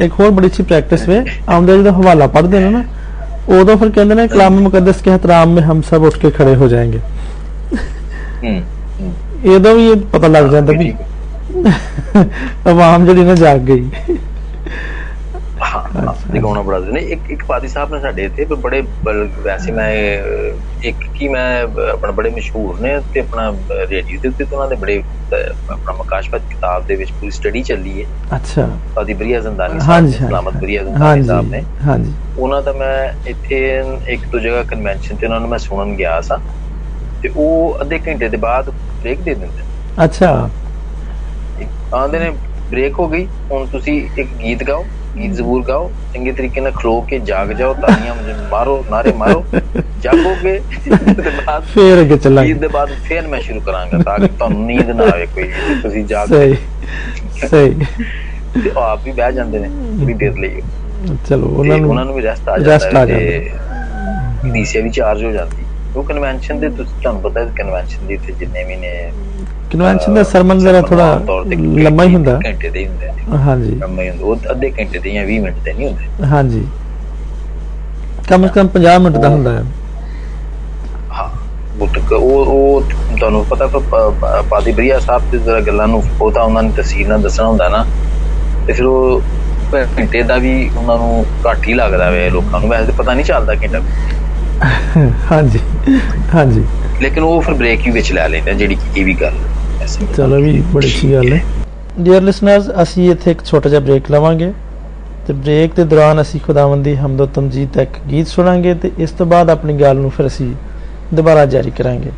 ਇੱਕ ਹੋਰ ਬੜੀ ਅੱਛੀ ਪ੍ਰੈਕਟਿਸ ਹੈ ਆਉਂਦੇ ਜਦੋਂ ਹਵਾਲਾ ਪੜ੍ਹਦੇ ਨੇ ਨਾ ਉਦੋਂ ਫਿਰ ਕਹਿੰਦੇ ਨੇ ਕਲਾਮ ਮੁਕੱਦਸ ਕੇ ਹਤਰਾਮ ਮੇ ਹਮ ਸਭ ਉੱਠ ਕੇ ਖੜੇ ਹੋ ਜਾਏਂਗੇ। ਹੂੰ ਇਹਦਾ ਵੀ ਪਤਾ ਲੱਗ ਜਾਂਦਾ ਵੀ ਆਵਾਮ ਜਿਹੜੀ ਨਾ ਜਾਗ ਗਈ। ਹਾਂ ਦਿਖਾਉਣਾ ਬੜਾ ਨੇ ਇੱਕ ਇੱਕ ਪਾਦੀ ਸਾਹਿਬ ਨੇ ਸਾਡੇ ਇੱਥੇ ਬੜੇ ਵੈਸੇ ਮੈਂ ਇੱਕ ਕੀ ਮੈਂ ਆਪਣਾ ਬੜੇ ਮਸ਼ਹੂਰ ਨੇ ਤੇ ਆਪਣਾ ਰੇਡੀਓ ਦੇ ਉੱਤੇ ਉਹਨਾਂ ਦੇ ਬੜੇ ਆਪਣਾ ਮਕਾਸ਼ਪਤ ਕਿਤਾਬ ਦੇ ਵਿੱਚ ਪੂਰੀ ਸਟੱਡੀ ਚੱਲੀ ਹੈ। ਅੱਛਾ। ਪਾਦੀ ਬਰੀਆ ਜ਼ੰਦਾਨੀ ਸਾਹਿਬ ਸਲਾਮਤ ਬਰੀਆ ਜ਼ੰਦਾਨੀ ਸਾਹਿਬ ਨੇ। ਹਾਂਜੀ। ਉਹਨਾਂ ਦਾ ਮੈਂ ਇੱਥੇ ਇੱਕ ਦੋ ਜਗ੍ਹਾ ਕਨਵੈਨਸ਼ਨ ਤੇ ਉਹਨਾਂ ਨੂੰ ਮੈਂ ਸੁਣਨ ਗਿਆ ਸਾਂ ਤੇ ਉਹ ਅੱਧੇ ਘੰਟੇ ਦੇ ਬਾਅਦ ਬ੍ਰੇਕ ਦੇ ਦਿੰਦੇ। ਅੱਛਾ। ਆਂਦੇ ਨੇ ਬ੍ਰੇਕ ਹੋ ਗਈ ਹੁਣ ਤੁਸੀਂ ਇੱਕ ਗੀਤ ਗਾਓ। ਗੀਤ ਜ਼ਬੂਰ ਗਾਓ ਚੰਗੇ ਤਰੀਕੇ ਨਾਲ ਖਲੋ ਕੇ ਜਾਗ ਜਾਓ ਤਾਲੀਆਂ ਮਾਰੋ ਨਾਰੇ ਮਾਰੋ ਜਾਗੋਗੇ ਤੇ ਬਾਅਦ ਫੇਰ ਅੱਗੇ ਚੱਲਾਂਗੇ। ਗੀਤ ਦੇ ਬਾਅਦ ਫੇਰ ਮੈਂ ਸ਼ੁਰੂ ਕਰਾਂਗਾ ਤਾਂ ਕਿ ਤੁਹਾਨੂੰ ਨੀਂਦ ਨਾ ਆਵੇ ਕੋਈ ਵੀ, ਤੁਸੀਂ ਜਾਗ ਸਹੀ ਸਹੀ। ਤੇ ਉਹ ਆਪ ਵੀ ਬਹਿ ਜਾਂਦੇ ਨੇ ਥੋੜੀ ਦੇਰ ਲਈ। ਚਲੋ ਉਹਨਾਂ ਉਹਨਾਂ ਨੂੰ ਨੂੰ ਵੀ ਰੈਸਟ ਆ ਜਾਂਦਾ ਹੈ ਤੇ ਡੀਸੀਆ ਵੀ ਚਾਰਜ ਹੋ ਜਾਂਦੀ ਉਹ ਕਨਵੈਨਸ਼ਨ ਦੇ ਤੁਸੀਂ ਤੁਹਾਨੂੰ ਪਤਾ ਹੈ ਕਨਵੈਨਸ਼ਨ ਦੇ ਇੱਥੇ ਜਿੰਨੇ ਵੀ ਨੇ ਕਨਵੈਨਸ਼ਨ ਦਾ ਸਰਮਨ ਜ਼ਰਾ ਥੋੜਾ ਤੇ ਲੰਮਾ ਹੀ ਹੁੰਦਾ। ਘੰਟੇ ਦੇ ਹੁੰਦੇ ਨੇ ਹਾਂਜੀ। ਲੰਮਾ ਹੀ ਹੁੰਦਾ। ਉਹ ਅੱਧੇ ਘੰਟੇ ਦੇ ਜਾਂ 20 ਮਿੰਟ ਦੇ ਨਹੀਂ ਹੁੰਦੇ। ਹਾਂਜੀ। ਕਮ ਸੇ ਕਮ 50 ਮਿੰਟ ਦਾ ਹੁੰਦਾ ਹੈ। ਹਾਂ ਉਹ ਉਹ ਤੁਹਾਨੂੰ ਪਤਾ ਪ- ਪਾਦੀ ਬਰੀਆ ਸਾਹਿਬ ਤੇ ਜ਼ਰਾ ਗੱਲਾਂ ਨੂੰ ਉਹ ਤਾਂ ਉਹਨਾਂ ਨੇ ਤਫਸੀਲ ਨਾਲ ਦੱਸਣਾ ਹੁੰਦਾ ਨਾ। ਤੇ ਫਿਰ ਉਹ ਘੰਟੇ ਦਾ ਵੀ ਉਹਨਾਂ ਨੂੰ ਘੱਟ ਹੀ ਲੱਗਦਾ ਵੇ ਲੋਕਾਂ ਨੂੰ। ਵੈਸੇ ਤਾਂ ਪਤਾ ਨਹੀਂ ਚੱਲਦਾ ਘੰਟਾ। ਹਾਂਜੀ ਹਾਂਜੀ। ਲੇਕਿਨ ਉਹ ਫਿਰ ਬ੍ਰੇਕ ਵੀ ਵਿੱਚ ਲੈ ਲੈਂਦੇ ਜਿਹੜੀ ਕਿ ਇਹ ਵੀ ਹੈ। ਗੱਲ ਚਲੋ ਵੀ ਬੜੀ ਅੱਛੀ ਗੱਲ ਹੈ। ਡੀਅਰ ਲਿਸਨਰਸ ਅਸੀਂ ਇੱਥੇ ਇੱਕ ਛੋਟਾ ਜਿਹਾ ਬ੍ਰੇਕ ਲਵਾਂਗੇ। ਤੇ ਬ੍ਰੇਕ ਦੇ ਦੌਰਾਨ ਅਸੀਂ ਖੁਦਾਵੰਦ ਦੀ ਹਮਦ ਤਮਜੀਦ ਤੱਕ ਗੀਤ ਸੁਣਾਂਗੇ ਤੇ ਇਸ ਤੋਂ ਬਾਅਦ ਆਪਣੀ ਗੱਲ ਨੂੰ ਫਿਰ ਅਸੀਂ ਦੁਬਾਰਾ ਜਾਰੀ ਕਰਾਂਗੇ।